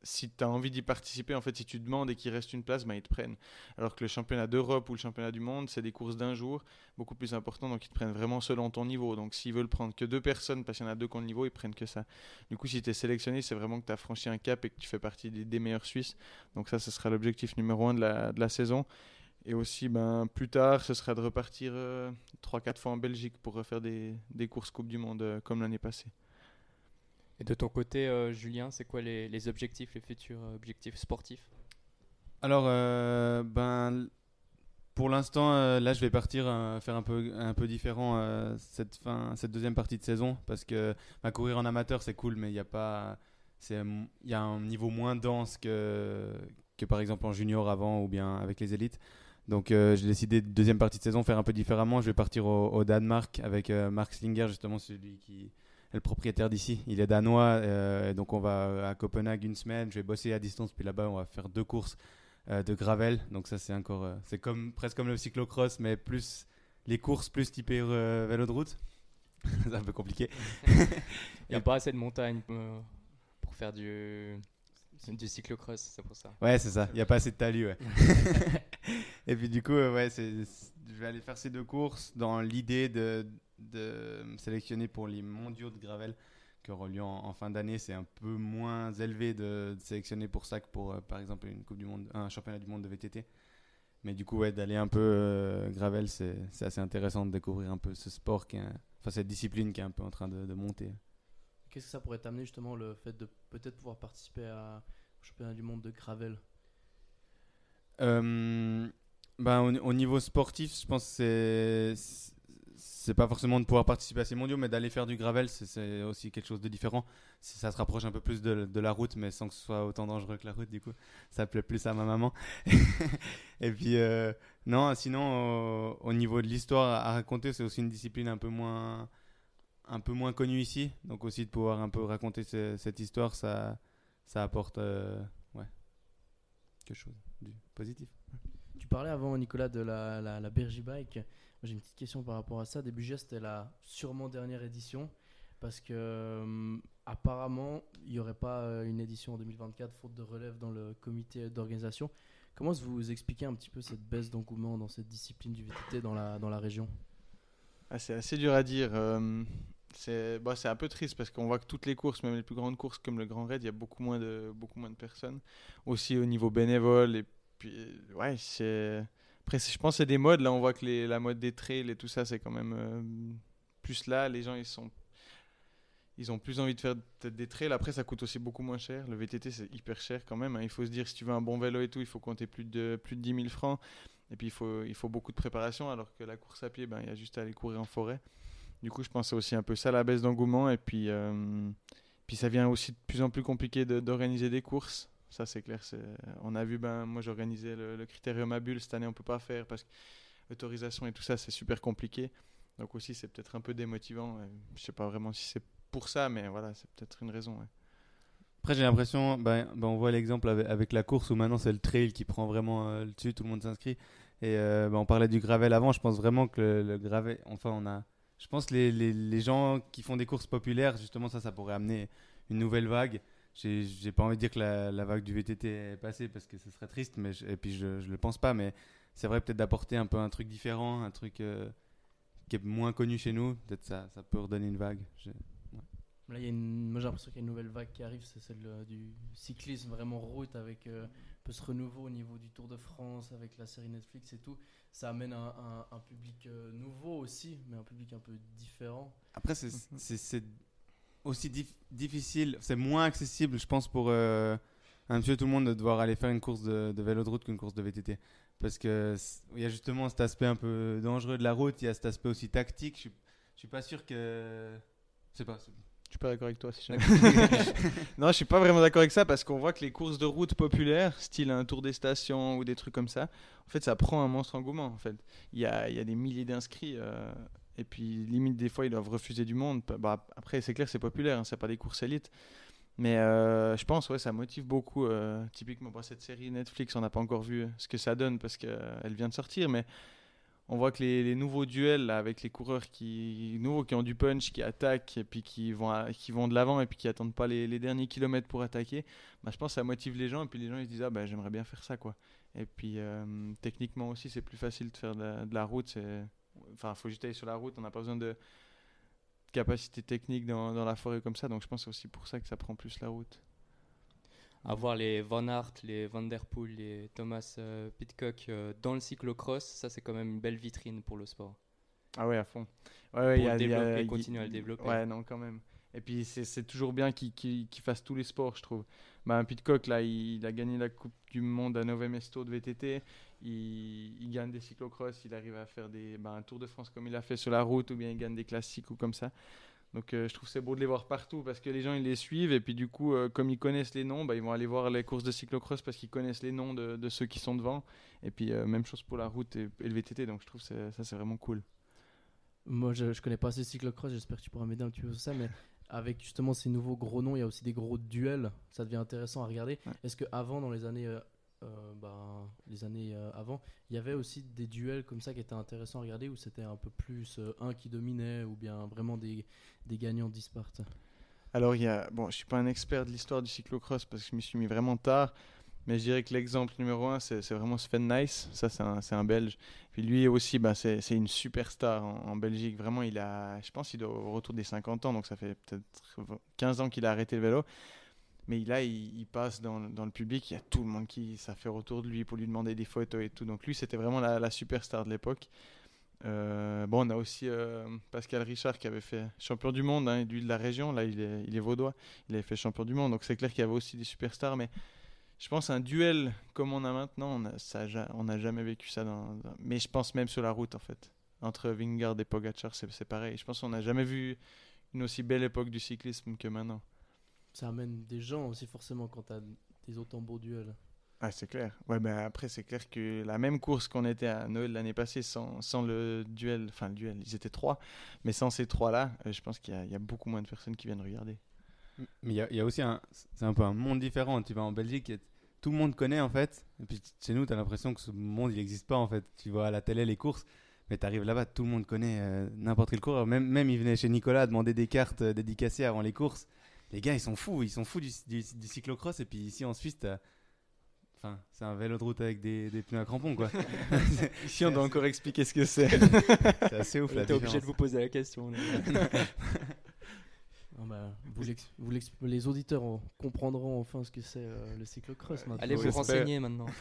[SPEAKER 4] si tu as envie d'y participer, en fait, si tu demandes et qu'il reste une place, ben, ils te prennent. Alors que le championnat d'Europe ou le championnat du monde, c'est des courses d'un jour, beaucoup plus importants, donc ils te prennent vraiment selon ton niveau. Donc s'ils veulent prendre que deux personnes, parce qu'il y en a deux qui ont le niveau, ils prennent que ça. Du coup, si tu es sélectionné, c'est vraiment que tu as franchi un cap et que tu fais partie des, meilleurs Suisses. Donc ça, ce sera l'objectif numéro un de la, de la saison. Et aussi, ben, plus tard, ce sera de repartir 3-4 fois en Belgique pour refaire des, des courses Coupe du Monde euh, comme l'année passée.
[SPEAKER 6] Et de ton côté, euh, Julien, c'est quoi les, objectifs, les futurs euh, objectifs sportifs?
[SPEAKER 5] Alors, euh, ben, pour l'instant, là, je vais partir faire un peu, un peu différent cette, fin, cette deuxième partie de saison parce que ben, courir en amateur, c'est cool, mais il y a pas, il y a un niveau moins dense que, que par exemple en junior avant ou bien avec les élites. Donc, j'ai décidé de deuxième partie de saison faire un peu différemment. Je vais partir au, Danemark avec euh, Mark Slinger, justement celui qui le propriétaire d'ici. Il est danois, euh, donc on va à Copenhague une semaine. Je vais bosser à distance, puis là-bas, on va faire deux courses euh, de gravel. Donc ça, c'est encore, euh, c'est comme presque comme le cyclocross, mais plus les courses plus typées euh, vélo de route. [laughs] c'est un peu compliqué. [laughs]
[SPEAKER 6] Il n'y a pas assez de montagnes euh, pour faire du, du cyclocross, c'est pour ça.
[SPEAKER 5] Ouais, c'est ça. Il n'y a pas assez de talus. Ouais. [laughs] Et puis du coup, euh, ouais, je vais aller faire ces deux courses dans l'idée de, de me sélectionner pour les mondiaux de gravel qui auront lieu en, en fin d'année. C'est un peu moins élevé de, de sélectionner pour ça que pour, euh, par exemple, une coupe du monde, un championnat du monde de VTT. Mais du coup, ouais, d'aller un peu euh, gravel, c'est, c'est assez intéressant de découvrir un peu ce sport, qui est un- enfin cette discipline qui est un peu en train de, de monter.
[SPEAKER 3] Qu'est-ce que ça pourrait t'amener justement le fait de peut-être pouvoir participer à, au championnat du monde de gravel?
[SPEAKER 5] Euh, ben, au, au niveau sportif, je pense que c'est c'est pas forcément de pouvoir participer à ces mondiaux, mais d'aller faire du gravel, c'est- aussi quelque chose de différent. Ça se rapproche un peu plus de, de la route, mais sans que ce soit autant dangereux que la route, du coup. Ça plaît plus à ma maman. [laughs] Et puis, euh, non, sinon, au, au niveau de l'histoire à raconter, c'est aussi une discipline un peu moins un peu moins connue ici. Donc aussi de pouvoir un peu raconter ce- cette histoire, ça, ça apporte euh, ouais, quelque chose de positif.
[SPEAKER 3] Tu parlais avant, Nicolas, de la, la, la Bergy Bike. J'ai une petite question par rapport à ça. Début Geste, c'était la sûrement dernière édition. Parce que, euh, apparemment, il n'y aurait pas euh, une édition en 2024, faute de relève dans le comité d'organisation. Comment vous expliquez un petit peu cette baisse d'engouement dans cette discipline du VTT dans la, dans la région?
[SPEAKER 4] Ah, c'est assez dur à dire. euh, c'est bah, un peu triste parce qu'on voit que toutes les courses, même les plus grandes courses comme le Grand Raid, il y a beaucoup moins de, beaucoup moins de personnes. Aussi au niveau bénévole. Et puis, ouais, c'est. Après, je pense que c'est des modes. Là, on voit que les, la mode des trails et tout ça, c'est quand même euh, plus là. Les gens, ils sont. Ils ont plus envie de faire des trails. Après, ça coûte aussi beaucoup moins cher. Le VTT, c'est hyper cher quand même. hein. Il faut se dire, si tu veux un bon vélo et tout, il faut compter plus de, plus de 10 000 francs. Et puis, il faut, il faut beaucoup de préparation. Alors que la course à pied, ben, il y a juste à aller courir en forêt. Du coup, je pense c'est aussi un peu ça la baisse d'engouement. Et puis, euh, puis ça vient aussi de plus en plus compliqué d'organiser des courses. Ça, c'est clair. On a vu, ben, moi, j'organisais le, Critérium à Bulle. Cette année, on peut pas faire parce que l'autorisation et tout ça, c'est super compliqué. Donc aussi, c'est peut-être un peu démotivant. Je sais pas vraiment si c'est pour ça, mais voilà, c'est peut-être une raison.
[SPEAKER 5] Après, j'ai l'impression, ben, ben, on voit l'exemple avec, la course où maintenant c'est le trail qui prend vraiment euh, le dessus, tout le monde s'inscrit. Et euh, ben, on parlait du gravel avant, je pense vraiment que le, gravel, enfin, on a. Je pense les, les, les gens qui font des courses populaires, justement, ça, ça pourrait amener une nouvelle vague. J'ai pas envie de dire que la, la vague du VTT est passée parce que ce serait triste, mais je- et puis je, je le pense pas, mais c'est vrai peut-être d'apporter un peu un truc différent, un truc euh, qui est moins connu chez nous. Peut-être ça, ça peut redonner une vague. Je-
[SPEAKER 3] Là, il y a une... Moi, j'ai l'impression qu'il y a une nouvelle vague qui arrive, c'est celle euh, du cyclisme vraiment route avec euh, un peu ce renouveau au niveau du Tour de France, avec la série Netflix et tout. Ça amène un, un- un public nouveau aussi, mais un public un peu différent.
[SPEAKER 5] Après, c'est- c'est aussi dif- difficile, c'est moins accessible, je pense, pour euh, un monsieur tout le monde de devoir aller faire une course de, de vélo de route qu'une course de VTT. Parce que c- il y a justement cet aspect un peu dangereux de la route, il y a cet aspect aussi tactique. Je suis, je suis pas sûr que. Je sais pas.
[SPEAKER 4] Je suis pas d'accord avec toi. Si [laughs] non, je suis pas vraiment d'accord avec ça parce qu'on voit que les courses de route populaires, style un tour des stations ou des trucs comme ça, en fait, ça prend un monstre engouement. En fait, il y a, il y a des milliers d'inscrits euh, et puis limite des fois ils doivent refuser du monde. Bah, après, c'est clair, c'est populaire, hein, c'est pas des courses élites. Mais euh, je pense, ouais, ça motive beaucoup. euh, typiquement, bon, cette série Netflix, on n'a pas encore vu ce que ça donne parce qu'elle vient de sortir, mais on voit que les, nouveaux duels avec les coureurs qui nouveaux qui ont du punch, qui attaquent et puis qui vont qui vont de l'avant et puis qui attendent pas les, derniers kilomètres pour attaquer. Bah, je pense que ça motive les gens et puis les gens ils se disent ah bah j'aimerais bien faire ça quoi. Et puis euh, techniquement aussi c'est plus facile de faire de la, de la route. C'est enfin faut juste aller sur la route. On n'a pas besoin de capacité technique dans, dans la forêt comme ça. Donc je pense que c'est aussi pour ça que ça prend plus la route.
[SPEAKER 6] Avoir les Van Aert, les Van Der Poel, les Thomas euh, Pitcock euh, dans le cyclocross, ça c'est quand même une belle vitrine pour le sport.
[SPEAKER 4] Ah ouais, à fond. Ouais, ouais,
[SPEAKER 6] Pour
[SPEAKER 4] il y a-
[SPEAKER 6] le
[SPEAKER 4] il y a-
[SPEAKER 6] développer,
[SPEAKER 4] il-
[SPEAKER 6] continuer à le développer.
[SPEAKER 4] Ouais, non, quand même. Et puis c'est toujours bien qu'il qu'il- qu'il fasse tous les sports, je trouve. Bah, Pitcock, là, il, a gagné la Coupe du Monde à Nové Mesto de VTT. Il, gagne des cyclocross, il arrive à faire des, bah, un Tour de France comme il a fait sur la route, ou bien il gagne des classiques ou comme ça. Donc euh, je trouve c'est beau de les voir partout parce que les gens ils les suivent et puis du coup euh, comme ils connaissent les noms, bah, ils vont aller voir les courses de cyclocross parce qu'ils connaissent les noms de, de ceux qui sont devant. Et puis euh, même chose pour la route et, le VTT, donc je trouve ça c'est vraiment cool.
[SPEAKER 3] Moi, je, je connais pas assez cyclocross, j'espère que tu pourras m'aider un petit peu sur ça, mais avec justement ces nouveaux gros noms, il y a aussi des gros duels, ça devient intéressant à regarder.
[SPEAKER 4] Ouais.
[SPEAKER 3] Est-ce qu'avant, dans les années euh, euh, ben, les années euh, avant, il y avait aussi des duels comme ça qui étaient intéressants à regarder où c'était un peu plus un qui dominait ou bien vraiment des, des gagnants dispares.
[SPEAKER 4] Alors, il y a, bon, je suis pas un expert de l'histoire du cyclocross parce que je m'y suis mis vraiment tard, mais je dirais que l'exemple numéro un, c'est vraiment Sven Nice. Ça, c'est un, un Belge. Puis lui aussi, bah, c'est une superstar en, Belgique. Vraiment, il a, je pense qu'il doit au retour des 50 ans, donc ça fait peut-être 15 ans qu'il a arrêté le vélo. Mais là, il, il passe dans, dans le public, il y a tout le monde qui ça fait retour de lui pour lui demander des photos et tout. Donc lui, c'était vraiment la, la superstar de l'époque. Euh, bon, on a aussi euh, Pascal Richard qui avait fait champion du monde, hein, lui de la région, là il est, il est vaudois, il avait fait champion du monde, donc c'est clair qu'il y avait aussi des superstars, mais je pense un duel comme on a maintenant, on a, ça, on n'a jamais vécu ça, dans, dans- mais je pense même sur la route en fait, entre Vingard et Pogacar, c'est pareil, je pense qu'on n'a jamais vu une aussi belle époque du cyclisme que maintenant.
[SPEAKER 3] Ça amène des gens aussi forcément quand tu as des autant beaux duels.
[SPEAKER 4] Ah, c'est clair. Ouais, ben après, c'est clair que la même course qu'on était à Noël l'année passée, sans, sans le duel, enfin le duel, ils étaient trois, mais sans ces trois-là, euh, je pense qu'il y a beaucoup moins de personnes qui viennent regarder.
[SPEAKER 5] Mais il y, a- il y a aussi un. C'est un peu un monde différent. Tu vas en Belgique, tout le monde connaît en fait. Et puis chez nous, tu as l'impression que ce monde, il n'existe pas en fait. Tu vois à la télé les courses, mais tu arrives là-bas, tout le monde connaît euh, n'importe quel coureur. Même, même il venait chez Nicolas demander des cartes euh, dédicacées avant les courses. Les gars, ils sont fous. Ils sont fous du, du, du cyclocross. Et puis ici en Suisse, t'as- Enfin, c'est un vélo de route avec des, des pneus à crampons, quoi. [laughs]
[SPEAKER 4] Ici, on doit encore expliquer ce que c'est.
[SPEAKER 5] c'est assez ouf la
[SPEAKER 6] était obligé de vous poser la question. [laughs] là.
[SPEAKER 3] Ah bah, vous les auditeurs en- comprendront enfin ce que c'est euh, le cyclocross maintenant.
[SPEAKER 6] Allez vous renseigner maintenant. [laughs]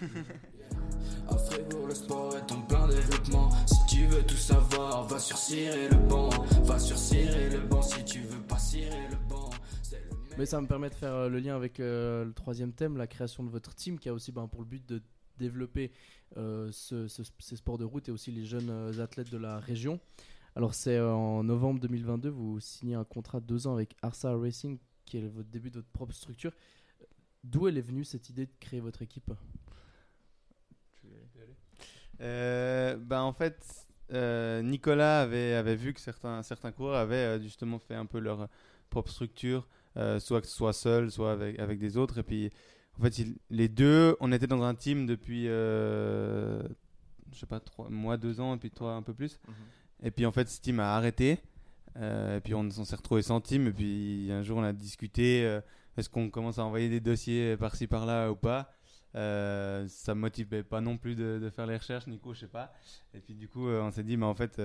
[SPEAKER 2] À Fribourg, le sport est en plein développement. Si tu veux tout savoir, va sur cirer le banc. Va sur cirer le banc si tu veux pas cirer le banc. C'est le
[SPEAKER 3] Mais ça me permet de faire euh, le lien avec euh, le troisième thème, la création de votre team, qui a aussi ben, pour le but de développer euh, ce- ce- ces sports de route et aussi les jeunes athlètes de la région. Alors c'est euh, en novembre 2022, vous signez un contrat de deux ans avec Arsa Racing, qui est votre début de votre propre structure. D'où elle est venue cette idée de créer votre équipe?
[SPEAKER 5] Euh, bah, en fait, euh, Nicolas avait, avait vu que certains, certains coureurs avaient euh, justement fait un peu leur propre structure, euh, soit soit seul, soit avec, avec des autres. Et puis, en fait, il- les deux, on était dans un team depuis, euh, je sais pas, trois mois, deux ans, et puis toi un peu plus. Et puis en fait, ce team a arrêté. Euh, et puis on, on s'est retrouvé sans team. Et puis un jour, on a discuté euh, est-ce qu'on commence à envoyer des dossiers par-ci par-là ou pas? Euh, Ça me motivait pas non plus de, faire les recherches, Nico, je sais pas. Et puis du coup, euh, on s'est dit, mais en fait,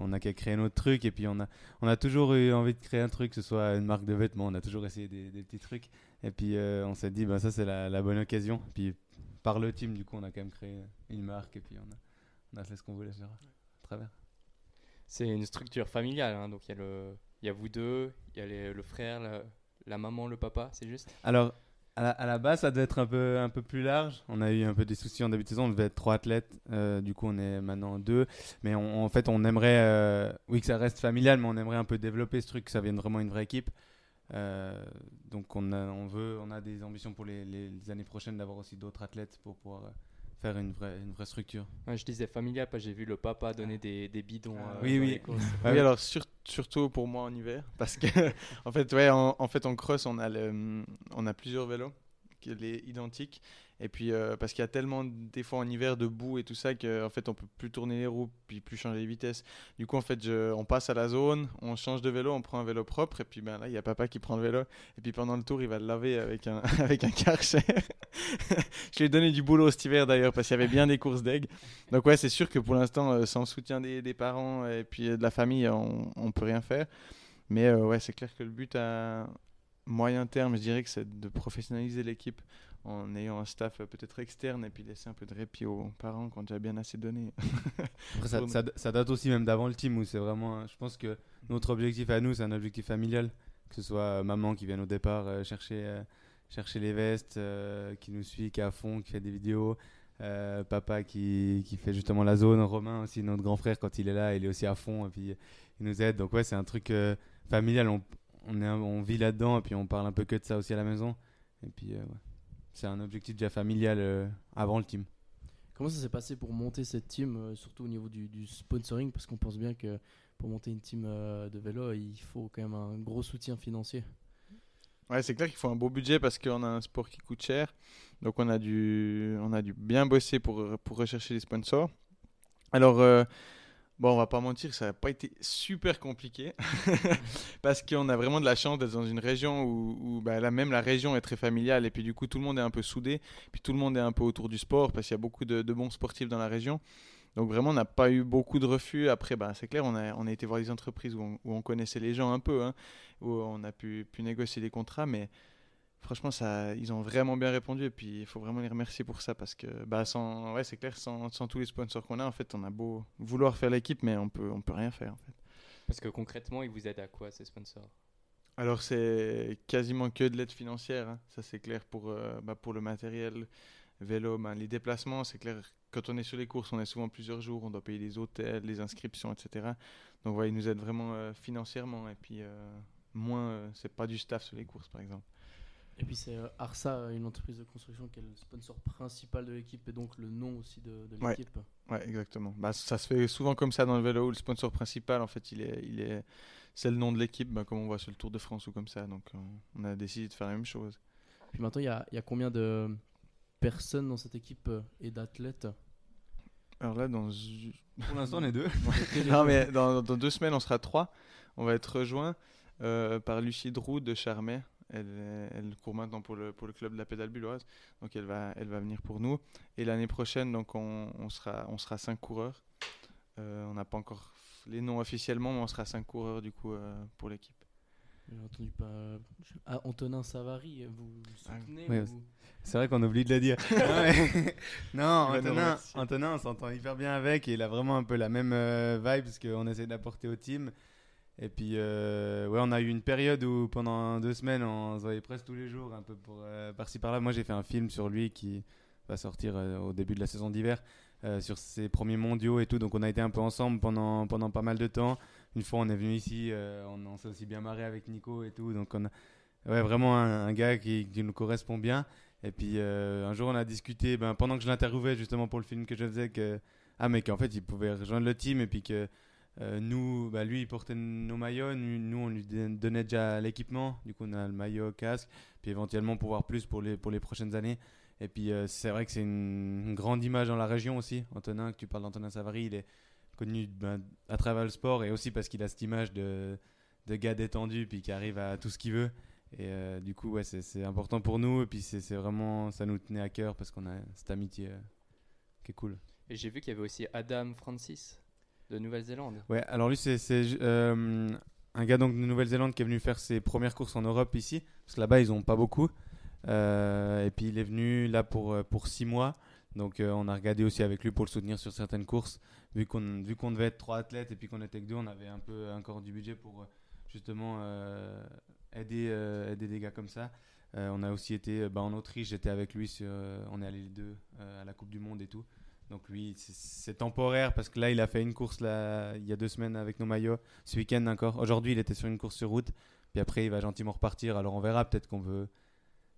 [SPEAKER 5] on a qu'à créer notre truc. Et puis on a, on a toujours eu envie de créer un truc, que ce soit une marque de vêtements. On a toujours essayé des, petits trucs. Et puis on s'est dit, bah, ça c'est la, bonne occasion. Puis par le team, du coup, on a quand même créé une marque. Et puis on a, on a fait ce qu'on voulait faire à travers.
[SPEAKER 6] C'est une structure familiale, hein, donc il y, a vous deux, il y a le frère, la, maman, le papa, c'est juste?
[SPEAKER 5] Alors, à la, base, ça devait être un peu, un peu plus large. On a eu un peu des soucis en début de saison. On devait être trois athlètes. Euh, du coup, on est maintenant deux. Mais en fait, on aimerait, euh, oui, que ça reste familial, mais on aimerait un peu développer ce truc, que ça vienne vraiment une vraie équipe. Euh, donc, on a, veut, on a des ambitions pour les, années prochaines d'avoir aussi d'autres athlètes pour pouvoir faire une vraie, une vraie structure.
[SPEAKER 6] Ouais, Je disais familial parce que j'ai vu le papa donner des, des bidons.
[SPEAKER 5] Ah,
[SPEAKER 6] euh,
[SPEAKER 5] oui, oui. Ouais,
[SPEAKER 4] oui, alors sur- surtout pour moi en hiver, parce que [laughs] en fait, ouais, en, en fait, en cross, on a, le- on a plusieurs vélos, qui est identiques, et puis euh, parce qu'il y a tellement des fois en hiver de boue et tout ça qu'en fait, on peut plus tourner les roues, puis plus changer les vitesses. Du coup, en fait, on passe à la zone, on change de vélo, on prend un vélo propre, et puis ben là, il y a papa qui prend le vélo, et puis pendant le tour, il va le laver avec un [laughs] avec un karcher. [laughs] je lui ai donné du boulot cet hiver d'ailleurs, parce qu'il y avait bien des courses d'aigle. Donc ouais, c'est sûr que pour l'instant, euh, sans le soutien des, parents et puis euh, de la famille, on, on peut rien faire. Mais ouais, c'est clair que le but à moyen terme, je dirais que c'est de professionnaliser l'équipe en ayant un staff euh, peut-être externe et puis laisser un peu de répit aux parents qui ont déjà bien assez donné. [laughs]
[SPEAKER 5] Après, ça, date aussi même d'avant le team où c'est vraiment. Je pense que notre objectif à nous, c'est un objectif familial. Que ce soit euh, maman qui vient au départ euh, chercher, euh, chercher les vestes, euh, qui nous suit, qui est à fond, qui fait des vidéos. papa qui, qui fait justement la zone. Romain aussi, notre grand frère, quand il est là, il est aussi à fond et puis il nous aide. Donc, ouais, c'est un truc familial. On, on, est, on vit là-dedans et puis on parle un peu que de ça aussi à la maison. Et puis, euh, ouais. c'est un objectif déjà familial euh, avant le team.
[SPEAKER 3] Comment ça s'est passé pour monter cette team, euh, surtout au niveau du, du sponsoring? Parce qu'on pense bien que pour monter une team euh, de vélo, il faut quand même un gros soutien financier.
[SPEAKER 4] Ouais, c'est clair qu'il faut un beau budget parce qu'on a un sport qui coûte cher. Donc on a dû, on a dû bien bosser pour, pour rechercher les sponsors. Alors, euh, bon, on va pas mentir, ça n'a pas été super compliqué [laughs] parce qu'on a vraiment de la chance d'être dans une région où, bah, là, même la région est très familiale et puis du coup tout le monde est un peu soudé, puis tout le monde est un peu autour du sport parce qu'il y a beaucoup de, bons sportifs dans la région. Donc vraiment, on n'a pas eu beaucoup de refus. Après, bah, c'est clair, on a, on a été voir des entreprises où on, où on connaissait les gens un peu, hein, où on a pu, pu négocier des contrats, mais franchement, ça, ils ont vraiment bien répondu et puis il faut vraiment les remercier pour ça parce que, bah, sans, ouais, c'est clair, sans, sans tous les sponsors qu'on a, en fait, on a beau vouloir faire l'équipe, mais on peut, on peut rien faire, en fait.
[SPEAKER 6] Parce que concrètement, ils vous aident à quoi ces sponsors?
[SPEAKER 4] Alors, c'est quasiment que de l'aide financière, hein. ça c'est clair pour, euh, bah, pour le matériel, vélo, ben, les déplacements, c'est clair. Quand on est sur les courses, on est souvent plusieurs jours, on doit payer les hôtels, les inscriptions, etc. Donc, ouais, ils nous aident vraiment euh, financièrement et puis euh, moins, euh, c'est pas du staff sur les courses, par exemple.
[SPEAKER 3] Et puis c'est euh, Arsa, une entreprise de construction qui est le sponsor principal de l'équipe et donc le nom aussi de, l'équipe.
[SPEAKER 4] Ouais, exactement. Bah, ça se fait souvent comme ça dans le vélo où le sponsor principal, en fait, il est, il est, c'est le nom de l'équipe, bah, comme on voit sur le Tour de France ou comme ça. Donc, on, on a décidé de faire la même chose.
[SPEAKER 3] Puis maintenant, il y a, il y a combien de personnes dans cette équipe euh, et d'athlètes?
[SPEAKER 4] Alors là, dans,
[SPEAKER 5] Pour l'instant, on est deux. [laughs] [laughs]
[SPEAKER 4] non, mais dans, dans deux semaines, on sera trois. On va être rejoint euh, par Lucie Drou de Charmet. Elle, court maintenant pour le, pour le club de la pédale bulloise. Donc, elle va, elle va venir pour nous. Et l'année prochaine, donc, on, on sera, on sera cinq coureurs. Euh, on n'a pas encore les noms officiellement, mais on sera cinq coureurs du coup euh, pour l'équipe.
[SPEAKER 3] J'ai entendu pas. Ah, Antonin Savary, vous le soutenez
[SPEAKER 5] Ouais,
[SPEAKER 3] ou-
[SPEAKER 5] C'est vrai qu'on oublie de le dire. [laughs] non, mais- [laughs] Antonin. Antonin, on s'entend hyper bien avec et il a vraiment un peu la même euh, vibe parce qu'on essaie d'apporter au team. Et puis, euh, ouais, on a eu une période où pendant deux semaines, on se voyait presque tous les jours, un peu euh, par-ci par-là. Moi, j'ai fait un film sur lui qui va sortir euh, au début de la saison d'hiver, sur ses premiers mondiaux et tout. Donc, on a été un peu ensemble pendant, pendant pas mal de temps. Une fois, on est venu ici, on, s'est aussi bien marré avec Nico et tout. Donc, ouais, vraiment un, gars qui, nous correspond bien. Et puis un jour, on a discuté, ben, pendant que je l'interviewais justement pour le film que je faisais, que ah mais qu'en fait, il pouvait rejoindre le team et puis que euh, nous, bah, lui, il portait nos maillots, nous, on lui don- donnait déjà l'équipement. Du coup, on a le maillot, casque, puis éventuellement pouvoir plus pour les pour les prochaines années. Et puis euh, c'est vrai que c'est une, grande image dans la région aussi. Antonin, que tu parles d'Antonin Savary, il est connu ben, à travers le sport et aussi parce qu'il a cette image de de gars détendu puis qui arrive à tout ce qu'il veut. Et euh, du coup, ouais, c'est important pour nous. Et puis, c'est vraiment, ça nous tenait à cœur parce qu'on a cette amitié qui est cool.
[SPEAKER 6] Et j'ai vu qu'il y avait aussi Adam Francis de Nouvelle-Zélande.
[SPEAKER 5] Ouais, alors lui, c'est euh, un gars donc de Nouvelle-Zélande qui est venu faire ses premières courses en Europe ici. Parce que là-bas, ils ont pas beaucoup. Euh, et puis, il est venu là pour, euh, pour six mois. Donc, on a regardé aussi avec lui pour le soutenir sur certaines courses. Vu qu'on qu'on devait être trois athlètes et puis qu'on était que deux, on avait un peu encore du budget pour justement aider, aider des gars comme ça. On a aussi été bah, en Autriche, j'étais avec lui, sur, on est allé les deux à la Coupe du Monde et tout. Donc lui, c'est- temporaire parce que là, il a fait une course là, il y a deux semaines avec nos maillots. Ce week-end encore. Aujourd'hui, il était sur une course sur route. Puis après, il va gentiment repartir. Alors on verra. Peut-être qu'on veut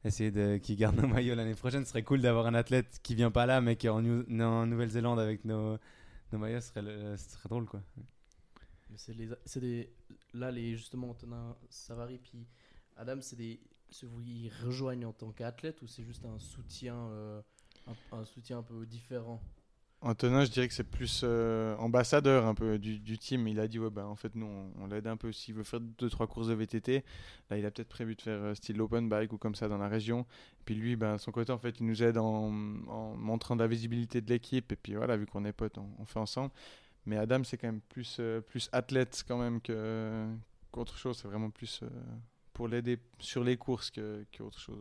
[SPEAKER 5] essayer qu'il garde nos maillots l'année prochaine. Ce serait cool d'avoir un athlète qui vient pas là, mais qui est en, Nouvelle-Zélande avec nos, nos maillots. Ce serait, ce serait drôle quoi.
[SPEAKER 3] Des, là les justement Antonin Savary puis Adam, c'est vous y rejoignent en tant qu'athlète ou c'est juste un soutien, euh, un soutien un peu différent?
[SPEAKER 4] Antonin, je dirais que c'est plus euh, ambassadeur un peu du, team. Il a dit ouais bah en fait nous on, l'aide un peu s'il veut faire deux trois courses de VTT. Là il a peut-être prévu de faire euh, style open bike ou comme ça dans la région. Puis lui ben son côté en fait il nous aide en, montrant la visibilité de l'équipe et puis voilà vu qu'on est potes on, fait ensemble. Mais Adam c'est quand même plus euh, plus athlète quand même que qu'autre chose. C'est vraiment plus pour l'aider sur les courses que qu'autre chose.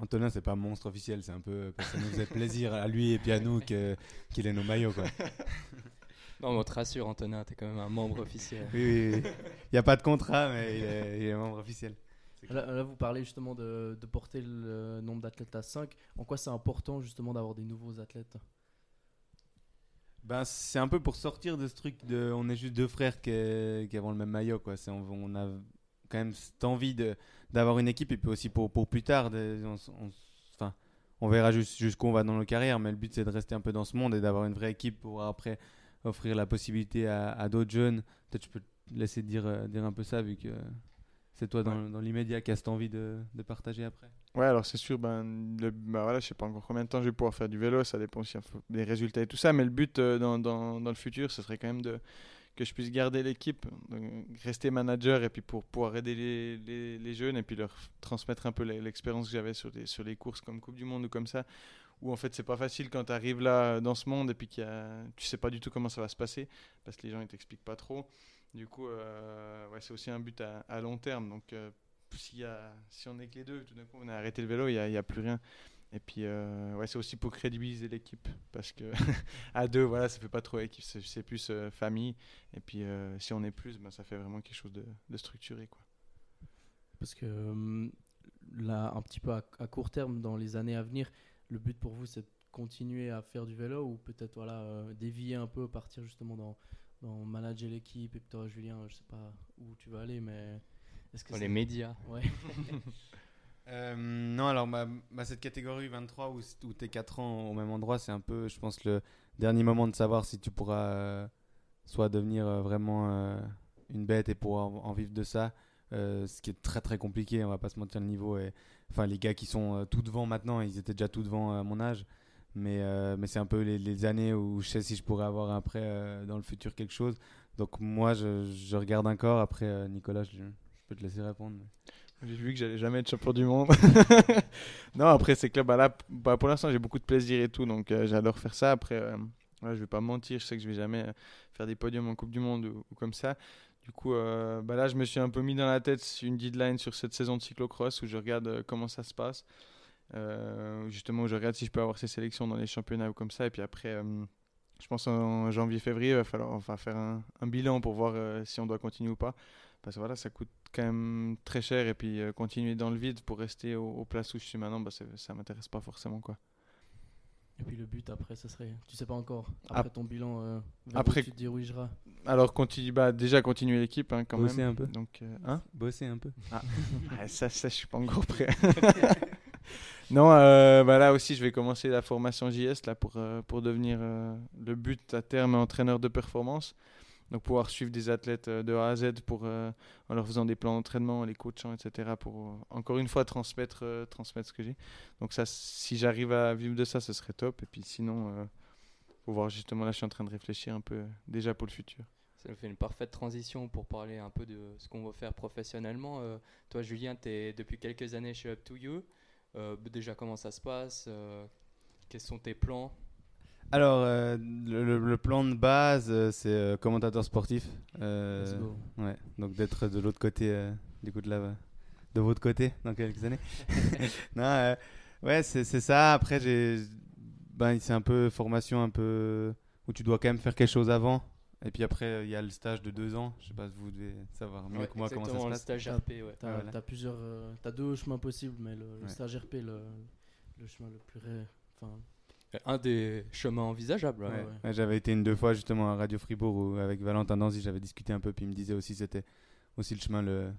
[SPEAKER 5] Antonin, c'est pas un monstre officiel. C'est un peu parce que ça nous faisait plaisir à lui et puis à nous que- qu'il ait nos maillots quoi.
[SPEAKER 6] Non, mais on te rassure, Antonin, t'es quand même un membre officiel.
[SPEAKER 5] Oui, oui, oui. Il n'y a pas de contrat, mais il est, il est membre officiel.
[SPEAKER 3] Là, là, vous parlez justement de, de porter le nombre d'athlètes à 5. En quoi c'est important justement d'avoir des nouveaux athlètes?
[SPEAKER 5] Ben, c'est un peu pour sortir de ce truc de on est juste deux frères qui, qui avons le même maillot quoi. C'est, on, on a quand même cette envie de, d'avoir une équipe et puis aussi pour, pour plus tard. on, on enfin, on verra jusqu'où on va dans nos carrières, mais le but c'est de rester un peu dans ce monde et d'avoir une vraie équipe pour après offrir la possibilité à, à d'autres jeunes. Peut-être je peux te laisser dire, euh, dire un peu ça vu que c'est toi dans, dans l'immédiat qui as cette envie de, de partager après
[SPEAKER 4] Ouais, alors c'est sûr, ben, le, ben voilà, je sais pas encore combien de temps je vais pouvoir faire du vélo, ça dépend aussi des résultats et tout ça, mais le but euh, dans, dans, dans le futur, ce serait quand même de, que je puisse garder l'équipe, rester manager et puis pour pouvoir aider les, jeunes et puis leur transmettre un peu l'e- l'expérience que j'avais sur, les courses comme Coupe du Monde ou comme ça, où en fait c'est pas facile quand tu arrives là dans ce monde et puis a, tu sais pas du tout comment ça va se passer parce que les gens ils t'expliquent pas trop. Du coup, euh, ouais, c'est aussi un but à, long terme. Donc, euh, s'il y a, si on est que les deux, tout d'un coup on a arrêté le vélo, il n'y a plus rien. Et puis, euh, ouais, c'est aussi pour crédibiliser l'équipe. Parce que [laughs] à deux, voilà, ça fait pas trop équipe, c'est plus euh, famille. Et puis, euh, si on est plus, ben, ça fait vraiment quelque chose de, de structuré. Quoi.
[SPEAKER 3] Parce que là, un petit peu à, à court terme, dans les années à venir, le but pour vous, c'est de continuer à faire du vélo ou peut-être voilà, euh, dévier un peu, partir justement dans, dans manager l'équipe. Et puis toi, Julien, je sais pas où tu vas aller, mais est-ce que
[SPEAKER 6] Dans les médias.
[SPEAKER 3] Ouais. [laughs]
[SPEAKER 5] Euh, non, alors cette catégorie 23 où, où tu es 4 ans au même endroit, c'est un peu, je pense, le dernier moment de savoir si tu pourras euh, soit devenir euh, vraiment une bête et pouvoir en, vivre de ça. ce qui est très très compliqué, on va pas se mentir le niveau. Enfin, les gars qui sont tout devant maintenant, ils étaient déjà tout devant à mon âge. Mais, c'est un peu les, années où je sais si je pourrais avoir après dans le futur quelque chose. Donc moi, je, regarde encore. Après, Nicolas, je peux te laisser répondre.
[SPEAKER 4] J'ai vu que j'allais jamais être champion du monde. [laughs] non, après, c'est clair. Bah là, bah, pour l'instant, j'ai beaucoup de plaisir et tout. Donc, euh, j'adore faire ça. Après, euh, ouais, je vais pas mentir. Je sais que je vais jamais euh, faire des podiums en Coupe du Monde ou, comme ça. Du coup, euh, bah là, je me suis un peu mis dans la tête une deadline sur cette saison de cyclocross où je regarde comment ça se passe. Justement, où je regarde si je peux avoir ces sélections dans les championnats ou comme ça. Et puis après, je pense en janvier-février, il va falloir faire un, bilan pour voir si on doit continuer ou pas. Parce que voilà, ça coûte quand même très cher. Et puis euh, continuer dans le vide pour rester au- aux places où je suis maintenant, bah, ça m'intéresse pas forcément. quoi.
[SPEAKER 3] Et puis le but après, ça serait, tu sais pas encore, après
[SPEAKER 4] Ap-
[SPEAKER 3] ton bilan, euh,
[SPEAKER 4] après-
[SPEAKER 3] tu te dirigeras.
[SPEAKER 4] Alors, continue, bah, déjà continuer l'équipe hein, quand
[SPEAKER 5] Bosser
[SPEAKER 4] même.
[SPEAKER 5] un peu.
[SPEAKER 4] Donc, euh, hein?
[SPEAKER 5] Bosser un peu. [laughs]
[SPEAKER 4] Ah, ça, ça, je suis pas encore prêt. [laughs] non, euh, bah là aussi, je vais commencer la formation JS là, pour, euh, pour devenir euh, le but à terme entraîneur de performance. Donc, pouvoir suivre des athlètes euh, de A à Z pour, euh, en leur faisant des plans d'entraînement, les coachant, etc. Pour euh, encore une fois transmettre, transmettre ce que j'ai. Donc, ça, si j'arrive à vivre de ça, ce serait top. Et puis sinon, euh, faut voir justement, là, je suis en train de réfléchir un peu déjà pour le futur.
[SPEAKER 6] Ça nous fait une parfaite transition pour parler un peu de ce qu'on va faire professionnellement. Toi, Julien, tu es depuis quelques années chez Up to You. Euh, déjà, comment ça se passe? Quels sont tes plans?
[SPEAKER 5] Alors, euh, le, plan de base, euh, c'est euh, commentateur sportif. Euh,
[SPEAKER 3] Let's go.
[SPEAKER 5] ouais, donc d'être de l'autre côté, euh, du coup de la, de votre côté dans quelques années. [laughs] [laughs] non, euh, ouais, c'est ça. Après, j'ai, ben, c'est un peu formation, un peu où tu dois quand même faire quelque chose avant. Et puis après, il y a le stage de deux ans. Je sais pas si vous devez savoir mieux
[SPEAKER 6] Ouais,
[SPEAKER 5] que moi comment ça se
[SPEAKER 6] exactement, le
[SPEAKER 5] passe.
[SPEAKER 6] stage RP, ouais.
[SPEAKER 3] T'as
[SPEAKER 5] voilà.
[SPEAKER 3] t'as plusieurs, euh, t'as deux chemins possibles, mais le, le
[SPEAKER 5] Ouais.
[SPEAKER 3] stage RP, le, le chemin le plus enfin,
[SPEAKER 6] Un des chemins envisageables.
[SPEAKER 5] J'avais été une deux fois justement à Radio Fribourg où, avec Valentin Danzy, j'avais discuté un peu, puis il me disait aussi c'était aussi le chemin le,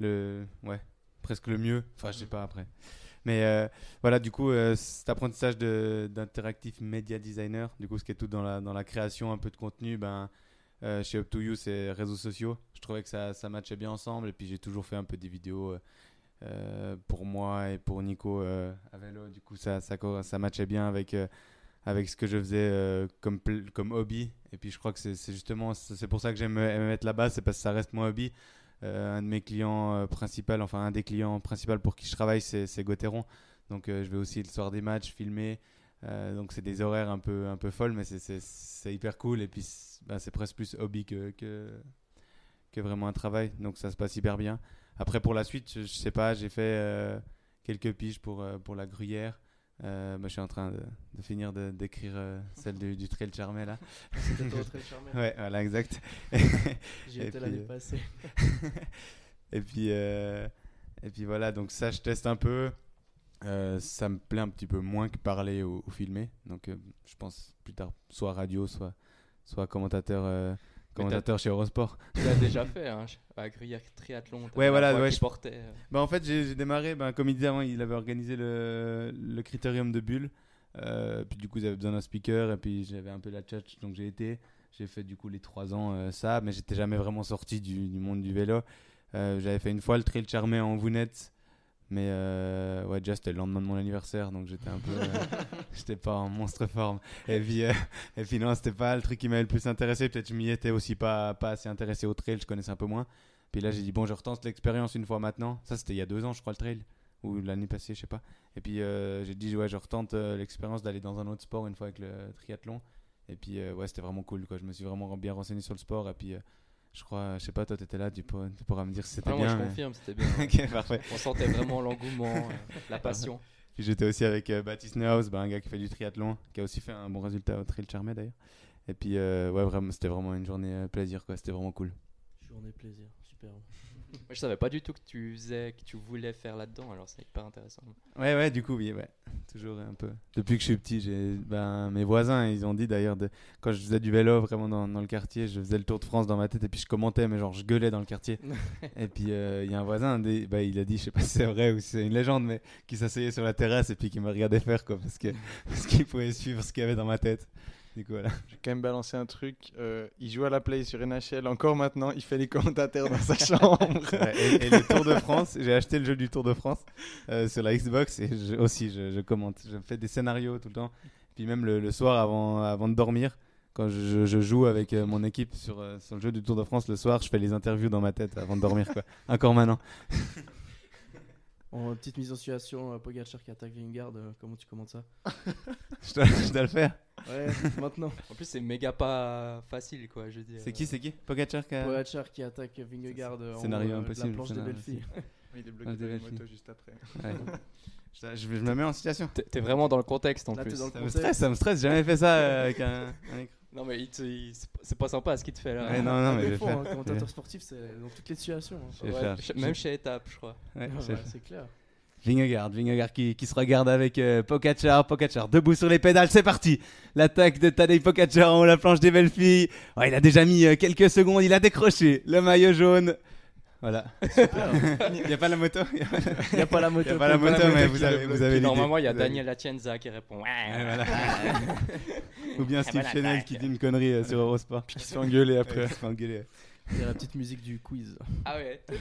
[SPEAKER 5] le ouais, presque le mieux. Enfin, je sais pas après. Mais euh, voilà, du coup, euh, cet apprentissage de- d'interactif media designer, du coup, ce qui est tout dans la, dans la création un peu de contenu, ben, euh, chez Up to You, c'est réseaux sociaux. Je trouvais que ça, ça matchait bien ensemble, et puis j'ai toujours fait un peu des vidéos pour moi et pour Nico euh, à vélo. Du coup, ça, ça, matchait bien avec. euh, avec ce que je faisais euh, comme, comme hobby. Et puis je crois que c'est justement, c'est pour ça que j'aime me me mettre là-bas, c'est parce que ça reste mon hobby. Euh, un de mes clients euh, principaux, enfin un des clients principaux pour qui je travaille, c'est Gauthieron. Donc euh, je vais aussi le soir des matchs filmer. Euh, donc c'est des horaires un peu, un peu folles, mais c'est- hyper cool. Et puis c'est bah, presque plus hobby que, que vraiment un travail. Donc ça se passe hyper bien. Après pour la suite, je, je sais pas, j'ai fait euh, quelques piges pour, euh, pour la gruyère. Euh, bah, je suis en train de, de finir d'écrire euh, celle du, du trail charmé là.
[SPEAKER 3] C'était toi très charmé. [laughs]
[SPEAKER 5] Ouais, voilà, exact. [laughs]
[SPEAKER 3] J'y étais l'année passée. [laughs]
[SPEAKER 5] et puis euh, et puis voilà, donc ça je teste un peu. Ça me plaît un petit peu moins que parler ou, ou filmer. Donc je pense plus tard soit radio, soit soit commentateur commentateur chez Eurosport. [laughs]
[SPEAKER 6] Tu l'as déjà fait, hein, à Gruyère Triathlon.
[SPEAKER 5] Ouais, voilà, ouais, je-
[SPEAKER 6] portait. euh.
[SPEAKER 5] Bah, en fait, j'ai démarré, ben, comme il disait avant, il avait organisé le, le critérium de Bulle. Euh, puis du coup, ils avaient besoin d'un speaker. Et puis j'avais un peu la tchatch, donc j'ai été. J'ai fait du coup les trois ans euh, ça, mais j'étais jamais vraiment sorti du, du monde du vélo. Euh, J'avais fait une fois le trail charmé en vounette. Mais euh, ouais, déjà c'était le lendemain de mon anniversaire, donc j'étais un peu. euh, [laughs] j'étais pas en monstre forme. Et puis, euh, et puis non, c'était pas le truc qui m'avait le plus intéressé. Peut-être je m'y étais aussi pas, pas assez intéressé au trail, je connaissais un peu moins. Puis là, j'ai dit, bon, je retente l'expérience une fois maintenant. Ça, c'était il y a deux ans, je crois, le trail. Ou l'année passée, je sais pas. Et puis euh, j'ai dit, ouais, je retente l'expérience d'aller dans un autre sport une fois avec le triathlon. Et puis, ouais, c'était vraiment cool, quoi. Je me suis vraiment bien renseigné sur le sport. Et puis, je crois, je sais pas, toi, t'étais là, tu pourras, tu pourras me dire si c'était
[SPEAKER 6] Ah, moi,
[SPEAKER 5] bien.
[SPEAKER 6] je
[SPEAKER 5] mais-
[SPEAKER 6] confirme, c'était bien. [laughs]
[SPEAKER 5] ok, parfait.
[SPEAKER 6] On sentait vraiment l'engouement, euh, la passion. [laughs]
[SPEAKER 5] Puis j'étais aussi avec euh, Baptiste Neuhaus, bah, un gars qui fait du triathlon, qui a aussi fait un bon résultat au Trail Charmé d'ailleurs. Et puis, euh, ouais, vraiment, c'était vraiment une journée plaisir, quoi. C'était vraiment cool.
[SPEAKER 3] Journée plaisir, super.
[SPEAKER 6] Moi, je savais pas du tout que tu faisais, que tu voulais faire là-dedans, alors c'est hyper intéressant.
[SPEAKER 5] Ouais, ouais, du coup, oui, ouais. Toujours un peu. Depuis que je suis petit, j'ai, ben, mes voisins, ils ont dit d'ailleurs, de... quand je faisais du vélo vraiment dans, dans le quartier, je faisais le tour de France dans ma tête et puis je commentais, mais genre je gueulais dans le quartier. [laughs] et puis euh, il y a un voisin, des... bah, il a dit, je sais pas si c'est vrai ou si c'est une légende, mais qui s'asseyait sur la terrasse et puis qui me regardait faire, quoi, parce que [laughs] parce qu'il pouvait suivre ce qu'il y avait dans ma tête. Du coup, voilà.
[SPEAKER 4] Je vais quand même balancer un truc. euh, il joue à la play sur NHL encore maintenant. Il fait les commentateurs dans sa [laughs] chambre.
[SPEAKER 5] Et, et le Tour de France, j'ai acheté le jeu du Tour de France euh, sur la Xbox et je- aussi je, je commente. Je fais des scénarios tout le temps. Puis même le, le soir avant, avant de dormir, quand je, je joue avec euh, mon équipe sur, sur le jeu du Tour de France le soir, je fais les interviews dans ma tête avant de dormir. Quoi. [laughs] Encore maintenant.
[SPEAKER 3] En petite mise en situation, euh, Pogacar qui attaque Vingard, euh, comment tu commentes ça? [laughs]
[SPEAKER 5] Je dois, je dois le faire.
[SPEAKER 3] Ouais, maintenant.
[SPEAKER 6] En plus, c'est méga pas facile, quoi, je veux dire.
[SPEAKER 5] C'est qui C'est qui? Pogacar qui a-
[SPEAKER 3] Pogacar qui attaque Vingegaard euh, en
[SPEAKER 5] Scénario
[SPEAKER 3] euh,
[SPEAKER 5] impossible,
[SPEAKER 3] la planche de Belfi. [laughs]
[SPEAKER 4] Il est
[SPEAKER 5] Ah,
[SPEAKER 4] bloqué
[SPEAKER 5] des
[SPEAKER 4] dans une moto juste après.
[SPEAKER 5] Ouais. je, [laughs] je- je me mets en situation.
[SPEAKER 6] T'es vraiment dans le contexte en
[SPEAKER 3] Là,
[SPEAKER 6] plus.
[SPEAKER 3] dans le
[SPEAKER 5] Ça me stresse, ça me stresse. J'ai jamais fait ça avec un, un écran.
[SPEAKER 6] Non, mais il te- il- c'est pas- c'est pas sympa ce qu'il te fait là.
[SPEAKER 5] Ouais, non, non, mais je vais
[SPEAKER 3] Défaut,
[SPEAKER 5] faire.
[SPEAKER 3] hein,
[SPEAKER 5] Je vais
[SPEAKER 3] commentateur sportif, c'est dans toutes les situations. hein.
[SPEAKER 5] Je vais
[SPEAKER 6] Ouais,
[SPEAKER 5] faire.
[SPEAKER 6] ch- Même chez Étape, je crois.
[SPEAKER 5] Ouais,
[SPEAKER 3] ouais, c'est clair.
[SPEAKER 5] Vingegaard, Vingegaard qui, qui se regarde avec euh, Pogacar, Pogacar debout sur les pédales, c'est parti. L'attaque de Tadej Pogacar en haut de la planche des belles filles. Ouais, il a déjà mis euh, quelques secondes, il a décroché le maillot jaune. Voilà. Il n'y a pas la moto. Il
[SPEAKER 3] Il n'y a pas la moto.
[SPEAKER 5] n'y a pas la moto, mais vous avez, vous avez l'idée.
[SPEAKER 6] Normalement, il y a
[SPEAKER 5] Vous avez-
[SPEAKER 6] Daniel Atienza qui répond. Ouais,
[SPEAKER 5] Ouais, voilà. [laughs] [laughs] Ou bien Steve Chanel
[SPEAKER 6] attaque.
[SPEAKER 5] qui dit une connerie euh, sur Eurosport.
[SPEAKER 4] Qui se fait engueuler après.
[SPEAKER 5] qui se fait engueuler.
[SPEAKER 3] Il y a la petite musique du quiz.
[SPEAKER 6] Ah ouais. [laughs]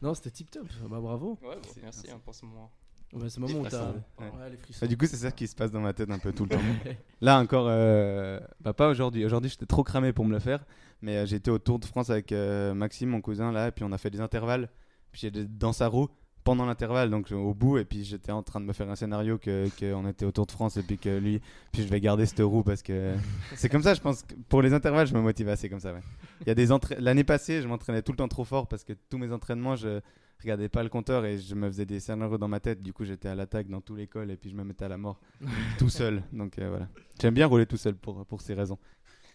[SPEAKER 3] Non, c'était tip top. Bah bravo.
[SPEAKER 6] Ouais, bon, merci hein, pour ce moment.
[SPEAKER 3] Ouais, c'est le moment où t'as.
[SPEAKER 5] Ouais.
[SPEAKER 3] Ouais, les frissons.
[SPEAKER 5] Bah, du coup, c'est ça qui se passe dans ma tête un peu tout le temps. [laughs] Là encore, euh, bah, pas aujourd'hui. Aujourd'hui, j'étais trop cramé pour me le faire. Mais euh, j'étais au Tour de France avec euh, Maxime, mon cousin, là, et puis on a fait des intervalles. Puis j'étais dans sa roue pendant l'intervalle, donc au bout, et puis j'étais en train de me faire un scénario que qu'on était au Tour de France et puis que lui, puis je vais garder cette roue parce que [laughs] c'est comme ça. Je pense que pour les intervalles, je me motive assez comme ça. Ouais. Il y a des l'année passée, je m'entraînais tout le temps trop fort parce que tous mes entraînements, je regardais pas le compteur et je me faisais des scénarios dans ma tête. Du coup, j'étais à l'attaque dans tout l'école et puis je me mettais à la mort [laughs] tout seul. Donc euh, voilà. J'aime bien rouler tout seul pour, pour ces raisons.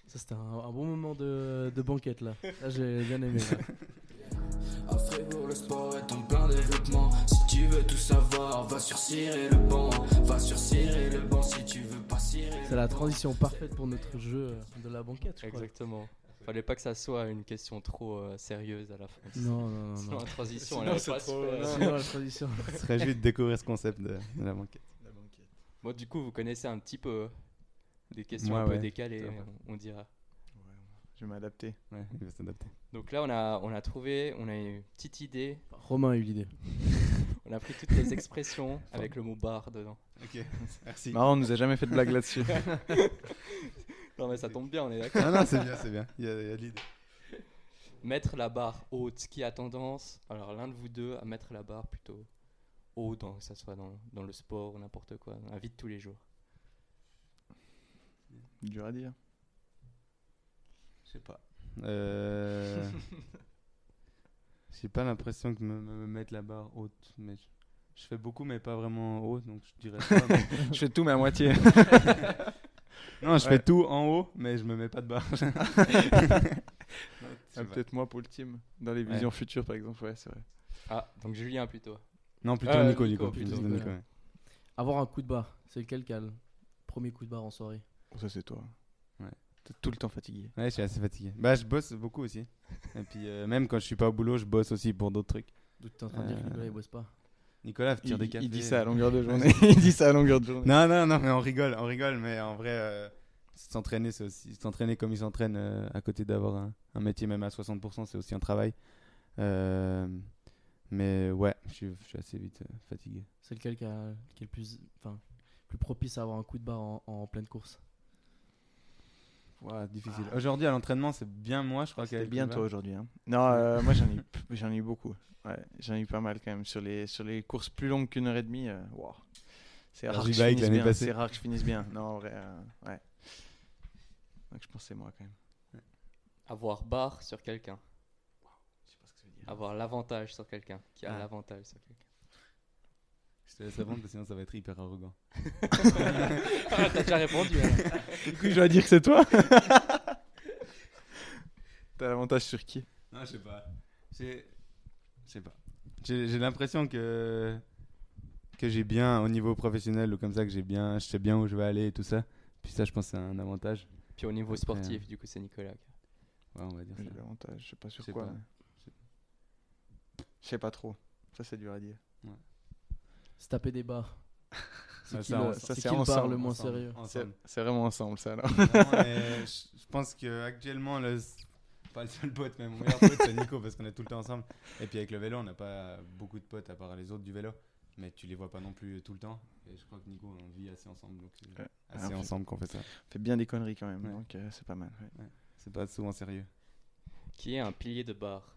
[SPEAKER 3] Ça, c'était un, un bon moment de, de banquette là. Là, j'ai bien aimé. là. [laughs]
[SPEAKER 2] À Fribourg, le sport est en plein développement. Si tu veux tout savoir, va sur Cirer le banc. Va sur Cirer le banc si tu veux pas cirer.
[SPEAKER 3] C'est la transition parfaite pour notre jeu euh, de la banquette, je crois.
[SPEAKER 6] Exactement. Fallait pas que ça soit une question trop euh, sérieuse à la fin.
[SPEAKER 3] Non, non, non.
[SPEAKER 6] Sinon,
[SPEAKER 3] non.
[SPEAKER 6] la transition,
[SPEAKER 4] Sinon,
[SPEAKER 6] elle
[SPEAKER 4] c'est
[SPEAKER 6] pas
[SPEAKER 4] trop-.
[SPEAKER 3] Sinon, la transition. [laughs]
[SPEAKER 5] Ce serait juste de découvrir ce concept de, de la banquette.
[SPEAKER 4] La banquette.
[SPEAKER 6] Bon, du coup, vous connaissez un petit peu des questions
[SPEAKER 5] Moi,
[SPEAKER 6] un peu
[SPEAKER 5] ouais.
[SPEAKER 6] décalées, on, on dira.
[SPEAKER 4] Je vais m'adapter.
[SPEAKER 5] Ouais, il va s'adapter.
[SPEAKER 6] Donc là, on a, on a trouvé, on a une petite idée.
[SPEAKER 3] Romain a eu l'idée. [laughs]
[SPEAKER 6] On a pris toutes les expressions avec le mot bar dedans.
[SPEAKER 5] Ok, [laughs] merci.
[SPEAKER 4] Marrant, on nous a jamais fait de blague là-dessus. [laughs]
[SPEAKER 6] Non, mais ça tombe bien, on est d'accord.
[SPEAKER 5] Non, non, c'est bien, c'est bien. Il y a, a de l'idée.
[SPEAKER 6] Mettre la barre haute, qui a tendance, alors l'un de vous deux, à mettre la barre plutôt haut, dans, que ça soit dans, dans le sport ou n'importe quoi, dans la vie de tous les jours.
[SPEAKER 4] Dur à dire.
[SPEAKER 5] Je sais pas. Euh... [laughs] J'ai pas l'impression que me, me mettre la barre haute, mais je, je fais beaucoup, mais pas vraiment haut, donc je dirais pas. mais- [laughs]
[SPEAKER 4] Je fais tout, mais à moitié. [laughs]
[SPEAKER 5] Non, je
[SPEAKER 4] Ouais.
[SPEAKER 5] fais tout en haut, mais je me mets pas de barre.
[SPEAKER 4] Ah,
[SPEAKER 5] c'est
[SPEAKER 4] Peut-être moi pour le team. Dans les
[SPEAKER 5] Ouais.
[SPEAKER 4] visions futures, par exemple. Ouais, c'est vrai.
[SPEAKER 6] Ah, donc Julien plutôt.
[SPEAKER 5] Non, plutôt
[SPEAKER 6] Euh,
[SPEAKER 5] Nico,
[SPEAKER 6] Nico,
[SPEAKER 5] Nico,
[SPEAKER 6] plutôt,
[SPEAKER 5] plutôt
[SPEAKER 3] Nico.
[SPEAKER 5] Nico, ouais.
[SPEAKER 3] Avoir un coup de barre, c'est lequel qui a le premier coup de barre en soirée?
[SPEAKER 4] Oh, ça, c'est toi. T'es tout le temps fatigué.
[SPEAKER 5] Ouais, je suis assez fatigué. Bah, je bosse beaucoup aussi. Et puis, euh, même quand je suis pas au boulot, je bosse aussi pour d'autres trucs.
[SPEAKER 3] Donc t'es en train de dire que Nicolas il bosse pas.
[SPEAKER 5] Nicolas tire
[SPEAKER 4] Il,
[SPEAKER 5] des cafés.
[SPEAKER 4] il dit ça à longueur de journée. [laughs] il dit ça à longueur de journée.
[SPEAKER 5] Non, non, non, mais on rigole, on rigole, mais en vrai, euh, s'entraîner, c'est aussi s'entraîner comme il s'entraîne euh, à côté d'avoir un, un métier même à 60%, c'est aussi un travail. Euh, mais ouais, je suis, je suis assez vite euh, fatigué.
[SPEAKER 3] C'est lequel qui, a- qui est le plus, enfin, plus propice à avoir un coup de barre en, en pleine course?
[SPEAKER 5] Ouais, difficile. Aujourd'hui, à l'entraînement, c'est bien moi, je crois
[SPEAKER 4] C'était
[SPEAKER 5] qu'avec
[SPEAKER 4] bien toi aujourd'hui. hein. Non, euh, moi j'en ai, [laughs] j'en ai eu beaucoup. Ouais, j'en ai eu pas mal quand même. Sur les, sur les courses plus longues qu'une heure et demie, euh, wow. c'est rare, que je finisse bien. C'est rare que je finisse bien. Non, en vrai, euh, ouais. Donc je pense que c'est moi quand même.
[SPEAKER 6] Avoir barre sur quelqu'un.
[SPEAKER 4] Je sais pas ce que ça veut dire.
[SPEAKER 6] Avoir l'avantage sur quelqu'un. Qui a
[SPEAKER 4] Ah.
[SPEAKER 6] l'avantage sur quelqu'un.
[SPEAKER 5] Je te laisse répondre, parce que sinon ça va être hyper arrogant. [laughs]
[SPEAKER 6] Ah, T'as déjà répondu. alors.
[SPEAKER 4] Du coup, je dois dire que c'est toi T'as l'avantage sur qui?
[SPEAKER 5] Non, je sais pas. J'ai. Je sais pas. J'ai j'ai l'impression que. Que j'ai bien, au niveau professionnel ou comme ça, que j'ai bien. Je sais bien où je vais aller et tout ça. Puis ça, je pense que c'est un avantage.
[SPEAKER 6] Puis au niveau sportif, du coup, c'est Nicolas.
[SPEAKER 5] Ouais, on va dire
[SPEAKER 4] J'ai
[SPEAKER 5] ça.
[SPEAKER 4] l'avantage, je sais pas sur
[SPEAKER 5] Je sais
[SPEAKER 4] quoi.
[SPEAKER 5] pas.
[SPEAKER 4] mais- Je sais pas trop. Ça, c'est dur à dire.
[SPEAKER 3] Se taper des barres. [laughs]
[SPEAKER 5] Ouais,
[SPEAKER 3] C'est qui,
[SPEAKER 5] ça,
[SPEAKER 4] ça,
[SPEAKER 3] qui
[SPEAKER 4] ensemble,
[SPEAKER 3] le moins
[SPEAKER 5] ensemble.
[SPEAKER 3] sérieux
[SPEAKER 4] C'est vraiment ensemble, ça, alors.
[SPEAKER 5] Non, mais [laughs] je, pense que actuellement le pas le seul pote mais mon meilleur pote c'est Nico parce qu'on est tout le temps ensemble et puis avec le vélo on n'a pas beaucoup de potes à part les autres du vélo mais tu les vois pas non plus tout le temps et je crois que Nico on vit assez ensemble donc c'est
[SPEAKER 4] Ouais.
[SPEAKER 5] assez
[SPEAKER 4] Ah,
[SPEAKER 5] ensemble qu'on fait ça
[SPEAKER 4] On fait bien des conneries quand même,
[SPEAKER 5] Ouais.
[SPEAKER 4] donc euh, c'est pas mal. ouais.
[SPEAKER 5] c'est pas souvent sérieux
[SPEAKER 6] Qui est un pilier de barre.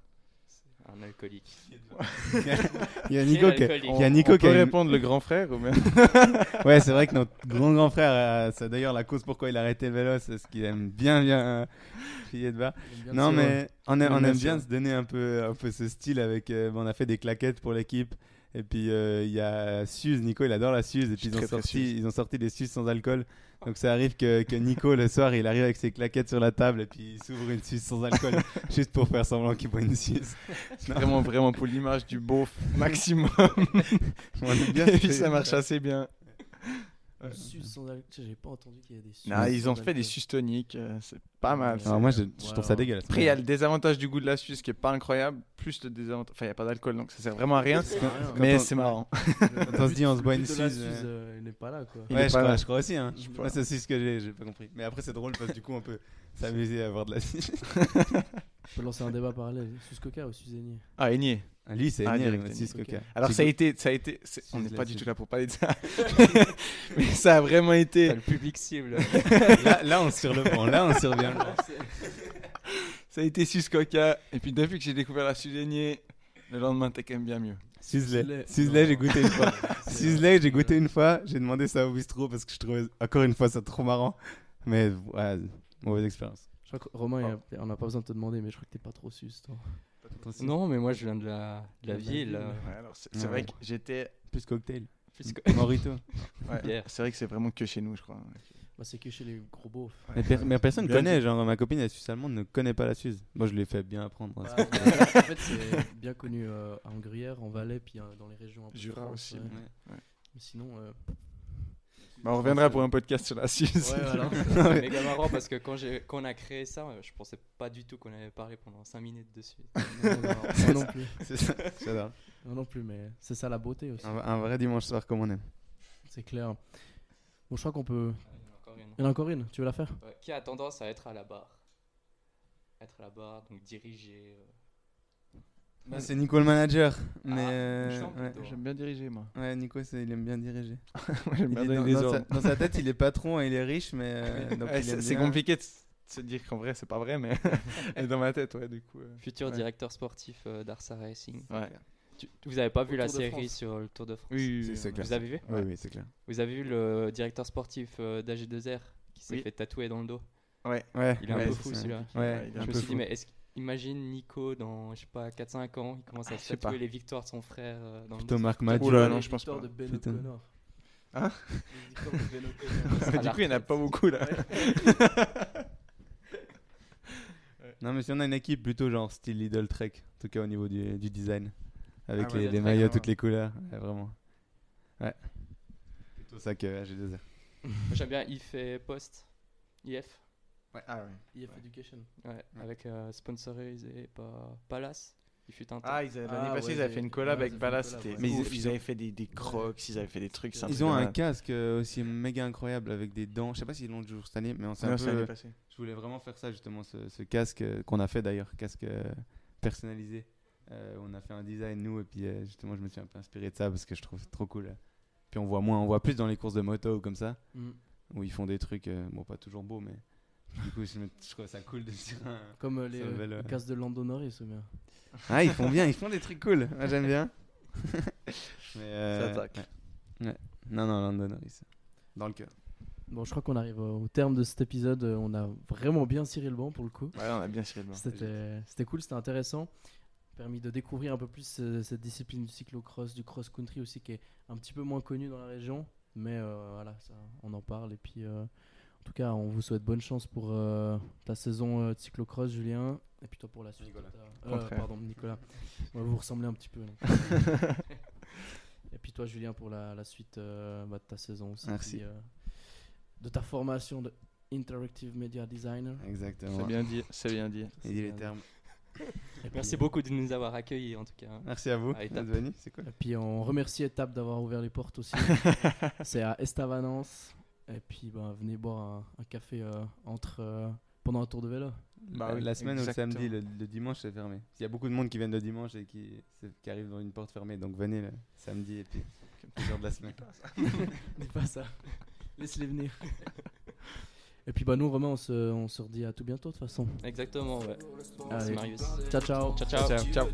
[SPEAKER 6] Un alcoolique. [laughs] [laughs]
[SPEAKER 5] il y a
[SPEAKER 6] Nico qui-
[SPEAKER 5] il y a
[SPEAKER 4] On
[SPEAKER 5] Nico qui
[SPEAKER 4] peut
[SPEAKER 5] a une-
[SPEAKER 4] répondre le grand frère ou bien [laughs]
[SPEAKER 5] ouais c'est vrai que notre grand grand frère euh, c'est d'ailleurs la cause pourquoi il a arrêté le vélo c'est ce qu'il aime bien bien euh, crier de bas Non, mais on, aime- on
[SPEAKER 4] bien
[SPEAKER 5] aime bien se donner un peu, un peu ce style avec. euh, on a fait des claquettes pour l'équipe. Et puis euh, il y a Suze, Nico, il adore la Suze. Et puis ils ont, sorti, ils ont sorti des Suzes sans alcool. Donc ça arrive que, que Nico, le soir, il arrive avec ses claquettes sur la table et puis il s'ouvre une Suze sans alcool [laughs] juste pour faire semblant qu'il boit une. Non.
[SPEAKER 4] Vraiment, vraiment pour l'image du beauf maximum. [laughs]
[SPEAKER 5] On aime bien
[SPEAKER 4] Et puis ça marche assez bien.
[SPEAKER 3] Sans alcool. Sais, J'ai pas entendu qu'il y a des suces
[SPEAKER 4] Non, ils ont fait des suces toniques, euh, c'est pas mal.
[SPEAKER 3] Ouais.
[SPEAKER 5] Alors moi, je, je
[SPEAKER 3] Ouais,
[SPEAKER 5] trouve ça
[SPEAKER 3] ouais.
[SPEAKER 5] dégueulasse.
[SPEAKER 4] Après, il y a le désavantage du goût de la Suisse qui est pas incroyable, plus le désavantage. Enfin, il n'y a pas d'alcool, donc ça sert vraiment à rien. Mais c'est marrant. [laughs]
[SPEAKER 5] Quand on se dit on se boit une
[SPEAKER 3] suce,
[SPEAKER 5] euh,
[SPEAKER 3] il n'est pas là quoi.
[SPEAKER 5] Ouais, je
[SPEAKER 4] pas
[SPEAKER 5] crois,
[SPEAKER 4] là.
[SPEAKER 5] je crois aussi. Hein.
[SPEAKER 4] Je
[SPEAKER 5] Moi, c'est aussi ce que j'ai, j'ai pas compris. Mais après, c'est drôle parce que du coup, on peut [laughs] s'amuser à avoir de la Suze. [laughs]
[SPEAKER 3] On peut lancer un débat parallèle. Suce coca ou aigné
[SPEAKER 4] Ah, Aigné.
[SPEAKER 5] Ah, Lui, c'est
[SPEAKER 4] Ah,
[SPEAKER 5] Aigné.
[SPEAKER 4] Alors, ça a été. Ça a été on n'est pas du tout là pour parler de ça. [laughs] Mais ça a vraiment été.
[SPEAKER 6] le public cible. [laughs]
[SPEAKER 5] là, là, on sur le banc. Là, on sur bien le [laughs] banc.
[SPEAKER 4] Ça a été Suisse Coca. Et puis, depuis que j'ai découvert la Suze Aigné, le lendemain, t'es quand même bien mieux.
[SPEAKER 5] Suzley.
[SPEAKER 3] Suzley.
[SPEAKER 5] Suzley,
[SPEAKER 3] Non.
[SPEAKER 5] j'ai goûté une fois. Suzley, j'ai goûté une fois. J'ai demandé ça au bistrot parce que je trouvais encore une fois ça trop marrant. Mais ouais, mauvaise expérience.
[SPEAKER 3] Je crois que Romain, a- on n'a pas besoin de te demander, mais je crois que t'es pas trop suce toi.
[SPEAKER 6] non, mais moi, je viens de la, de ville.
[SPEAKER 3] ville.
[SPEAKER 4] Ouais, alors, c'est
[SPEAKER 5] Ouais.
[SPEAKER 4] vrai que j'étais.
[SPEAKER 5] Plus cocktail.
[SPEAKER 6] plus
[SPEAKER 5] Morito. [laughs]
[SPEAKER 4] ouais, c'est vrai que c'est vraiment que chez nous, je crois.
[SPEAKER 3] Bah, c'est que chez les gros beaufs.
[SPEAKER 5] Mais, per- mais personne
[SPEAKER 4] Bien
[SPEAKER 5] connaît.
[SPEAKER 4] dit.
[SPEAKER 5] Genre, ma copine, elle est suisse allemande, ne connaît pas la Suze. Moi, je l'ai fait bien apprendre.
[SPEAKER 3] Bah, [laughs] en fait, c'est bien connu euh, à Hongrière, en Valais, puis euh, dans les régions un peu
[SPEAKER 4] Jura
[SPEAKER 3] France,
[SPEAKER 4] aussi,
[SPEAKER 3] ouais.
[SPEAKER 4] ouais.
[SPEAKER 3] Mais sinon, euh,
[SPEAKER 4] Bah, on reviendra pour un podcast sur la Suisse. [laughs]
[SPEAKER 3] ouais, voilà.
[SPEAKER 6] C'est méga marrant parce que quand, j'ai- quand on a créé ça, euh, je pensais pas du tout qu'on avait parlé pendant 5 minutes dessus. [laughs]
[SPEAKER 3] Non, non, moi non plus.
[SPEAKER 5] C'est ça. J'adore.
[SPEAKER 3] Non plus, mais c'est ça la beauté aussi.
[SPEAKER 5] Un, un vrai dimanche soir comme on aime.
[SPEAKER 3] C'est clair. Bon, je crois qu'on peut.
[SPEAKER 6] Une.
[SPEAKER 3] Il y en a encore une, tu veux la faire?
[SPEAKER 6] Ouais, qui a tendance à être à la barre Être à la barre, donc diriger. euh,
[SPEAKER 5] Bah, c'est Nico le manager. Mais
[SPEAKER 6] Ah,
[SPEAKER 5] euh, ouais.
[SPEAKER 6] plutôt.
[SPEAKER 4] J'aime bien diriger, moi.
[SPEAKER 5] Ouais, Nico, c'est- il aime bien diriger. [laughs] Il
[SPEAKER 4] bien
[SPEAKER 5] dans, sa,
[SPEAKER 4] ordres.
[SPEAKER 5] dans sa tête, il est [laughs] patron et il est riche, mais euh, donc
[SPEAKER 4] Ouais,
[SPEAKER 5] il
[SPEAKER 4] c'est compliqué de se dire qu'en vrai, c'est pas vrai, [laughs] mais dans ma tête, ouais, du coup. euh.
[SPEAKER 6] Futur
[SPEAKER 4] Ouais.
[SPEAKER 6] directeur sportif euh, d'Arsa Racing.
[SPEAKER 4] Ouais.
[SPEAKER 6] Tu- vous avez pas vu la série
[SPEAKER 3] France.
[SPEAKER 6] sur le Tour de France?
[SPEAKER 4] Oui,
[SPEAKER 5] C'est-
[SPEAKER 4] oui,
[SPEAKER 5] c'est
[SPEAKER 4] oui.
[SPEAKER 5] clair.
[SPEAKER 6] Vous avez vu?
[SPEAKER 5] Oui, oui, c'est clair.
[SPEAKER 6] Vous avez vu le directeur sportif euh, d'AG2R qui s'est
[SPEAKER 4] Oui.
[SPEAKER 6] fait tatouer dans le dos?
[SPEAKER 4] Ouais.
[SPEAKER 5] Ouais.
[SPEAKER 6] Il est un peu fou
[SPEAKER 4] ça.
[SPEAKER 6] celui-là.
[SPEAKER 5] Ouais,
[SPEAKER 4] il est
[SPEAKER 6] Je
[SPEAKER 4] un
[SPEAKER 6] me
[SPEAKER 4] peu
[SPEAKER 6] suis
[SPEAKER 4] fou.
[SPEAKER 6] dit, mais est-ce imagine Nico dans, je sais pas, 4-5 ans, il commence à
[SPEAKER 4] Ah,
[SPEAKER 6] les victoires de son frère euh, dans le
[SPEAKER 5] Plutôt
[SPEAKER 6] dos.
[SPEAKER 5] Marc
[SPEAKER 4] Oula,
[SPEAKER 5] Madiot.
[SPEAKER 4] non, je pense pas.
[SPEAKER 3] de Ben.
[SPEAKER 4] Hein
[SPEAKER 3] Les victoires de Ben [laughs]
[SPEAKER 4] du coup, il n'y en a pas beaucoup, là. [laughs]
[SPEAKER 5] Non, mais si on a une équipe plutôt genre style Lidl Trek, en tout cas au niveau du, du design, avec
[SPEAKER 4] Ah ouais,
[SPEAKER 5] les,
[SPEAKER 4] Lidl
[SPEAKER 5] les maillots,
[SPEAKER 4] ouais.
[SPEAKER 5] toutes les couleurs, ouais, vraiment. Ouais. Plutôt ça que AG2R.
[SPEAKER 6] Moi, J'aime bien IF et Post. IF,
[SPEAKER 4] Ouais, ah ouais.
[SPEAKER 3] Education.
[SPEAKER 6] ouais, avec euh, sponsorisé par Palace. Il fut un temps.
[SPEAKER 4] Ah, ils avaient- l'année
[SPEAKER 3] Ah,
[SPEAKER 4] passée,
[SPEAKER 3] ouais,
[SPEAKER 4] ils avaient fait une collab
[SPEAKER 3] ouais,
[SPEAKER 4] avec Palace.
[SPEAKER 3] collab.
[SPEAKER 5] Mais ils-
[SPEAKER 4] Ils avaient fait des, des crocs, ils avaient fait des trucs.
[SPEAKER 5] Ils
[SPEAKER 4] truc
[SPEAKER 5] ont un casque euh, aussi méga incroyable avec des dents. Je sais pas s'ils l'ont toujours cette année, mais on s'est un peu-. Je voulais vraiment faire ça justement, ce, ce casque euh, qu'on a fait d'ailleurs, casque euh, personnalisé Euh, on a fait un design nous et puis euh, justement je me suis un peu inspiré de ça parce que je trouve trop cool. Puis on voit moins, on voit plus dans les courses de moto ou comme ça
[SPEAKER 3] Mm.
[SPEAKER 5] où ils font des trucs, euh, bon pas toujours beaux mais du coup je, me- je trouve ça cool de un...
[SPEAKER 3] Comme euh, les,
[SPEAKER 5] Ça
[SPEAKER 3] euh, casques de Lando Norris, ou bien.
[SPEAKER 5] Ah ils font bien, ils font des trucs cool, moi j'aime bien. [laughs] mais, euh,
[SPEAKER 4] Ça attaque.
[SPEAKER 5] ouais. Ouais. Non non Lando Norris, dans le cœur.
[SPEAKER 3] Bon, je crois qu'on arrive au terme de cet épisode. euh, On a vraiment bien ciré le banc pour le coup.
[SPEAKER 4] Ouais, on a bien le banc.
[SPEAKER 3] C'était c'était cool, c'était intéressant. Permis de découvrir un peu plus euh, cette discipline du cyclocross, du cross-country aussi, qui est un petit peu moins connue dans la région. Mais euh, voilà, ça, on en parle. Et puis, euh, en tout cas, on vous souhaite bonne chance pour euh, ta saison euh, de cyclocross, Julien. Et puis toi pour la suite.
[SPEAKER 5] Nicolas.
[SPEAKER 3] Euh, pardon, Nicolas. Ouais, vous ressemblez un petit peu. [laughs] et puis toi, Julien, pour la, la suite euh, bah, de ta saison aussi.
[SPEAKER 5] Merci.
[SPEAKER 3] puis, euh, de ta formation de Interactive Media Designer.
[SPEAKER 5] Exactement.
[SPEAKER 4] C'est bien dit, c'est bien dit.
[SPEAKER 5] Il dit les termes. [laughs]
[SPEAKER 3] Et
[SPEAKER 6] Merci beaucoup de nous avoir accueillis en tout cas. hein.
[SPEAKER 5] Merci à vous d'être
[SPEAKER 6] étape.
[SPEAKER 5] venus, c'est cool.
[SPEAKER 3] Et puis on remercie Etap d'avoir ouvert les portes aussi. [laughs] c'est à Estavanance. Et puis bah, venez boire un, un café euh, entre, euh, pendant un tour de vélo.
[SPEAKER 4] Bah
[SPEAKER 5] la,
[SPEAKER 4] oui,
[SPEAKER 5] la semaine ou le samedi, le, le dimanche c'est fermé. Il y a beaucoup de monde qui viennent le dimanche et qui, qui arrivent dans une porte fermée, donc venez le samedi et puis [laughs] quelques jours de la semaine.
[SPEAKER 3] Dis pas ça. [laughs] Laisse-les venir. [laughs] Et puis bah nous vraiment on se, on se redit à tout bientôt de toute façon.
[SPEAKER 6] Exactement ouais.
[SPEAKER 3] Allez. Ciao ciao.
[SPEAKER 6] Ciao ciao.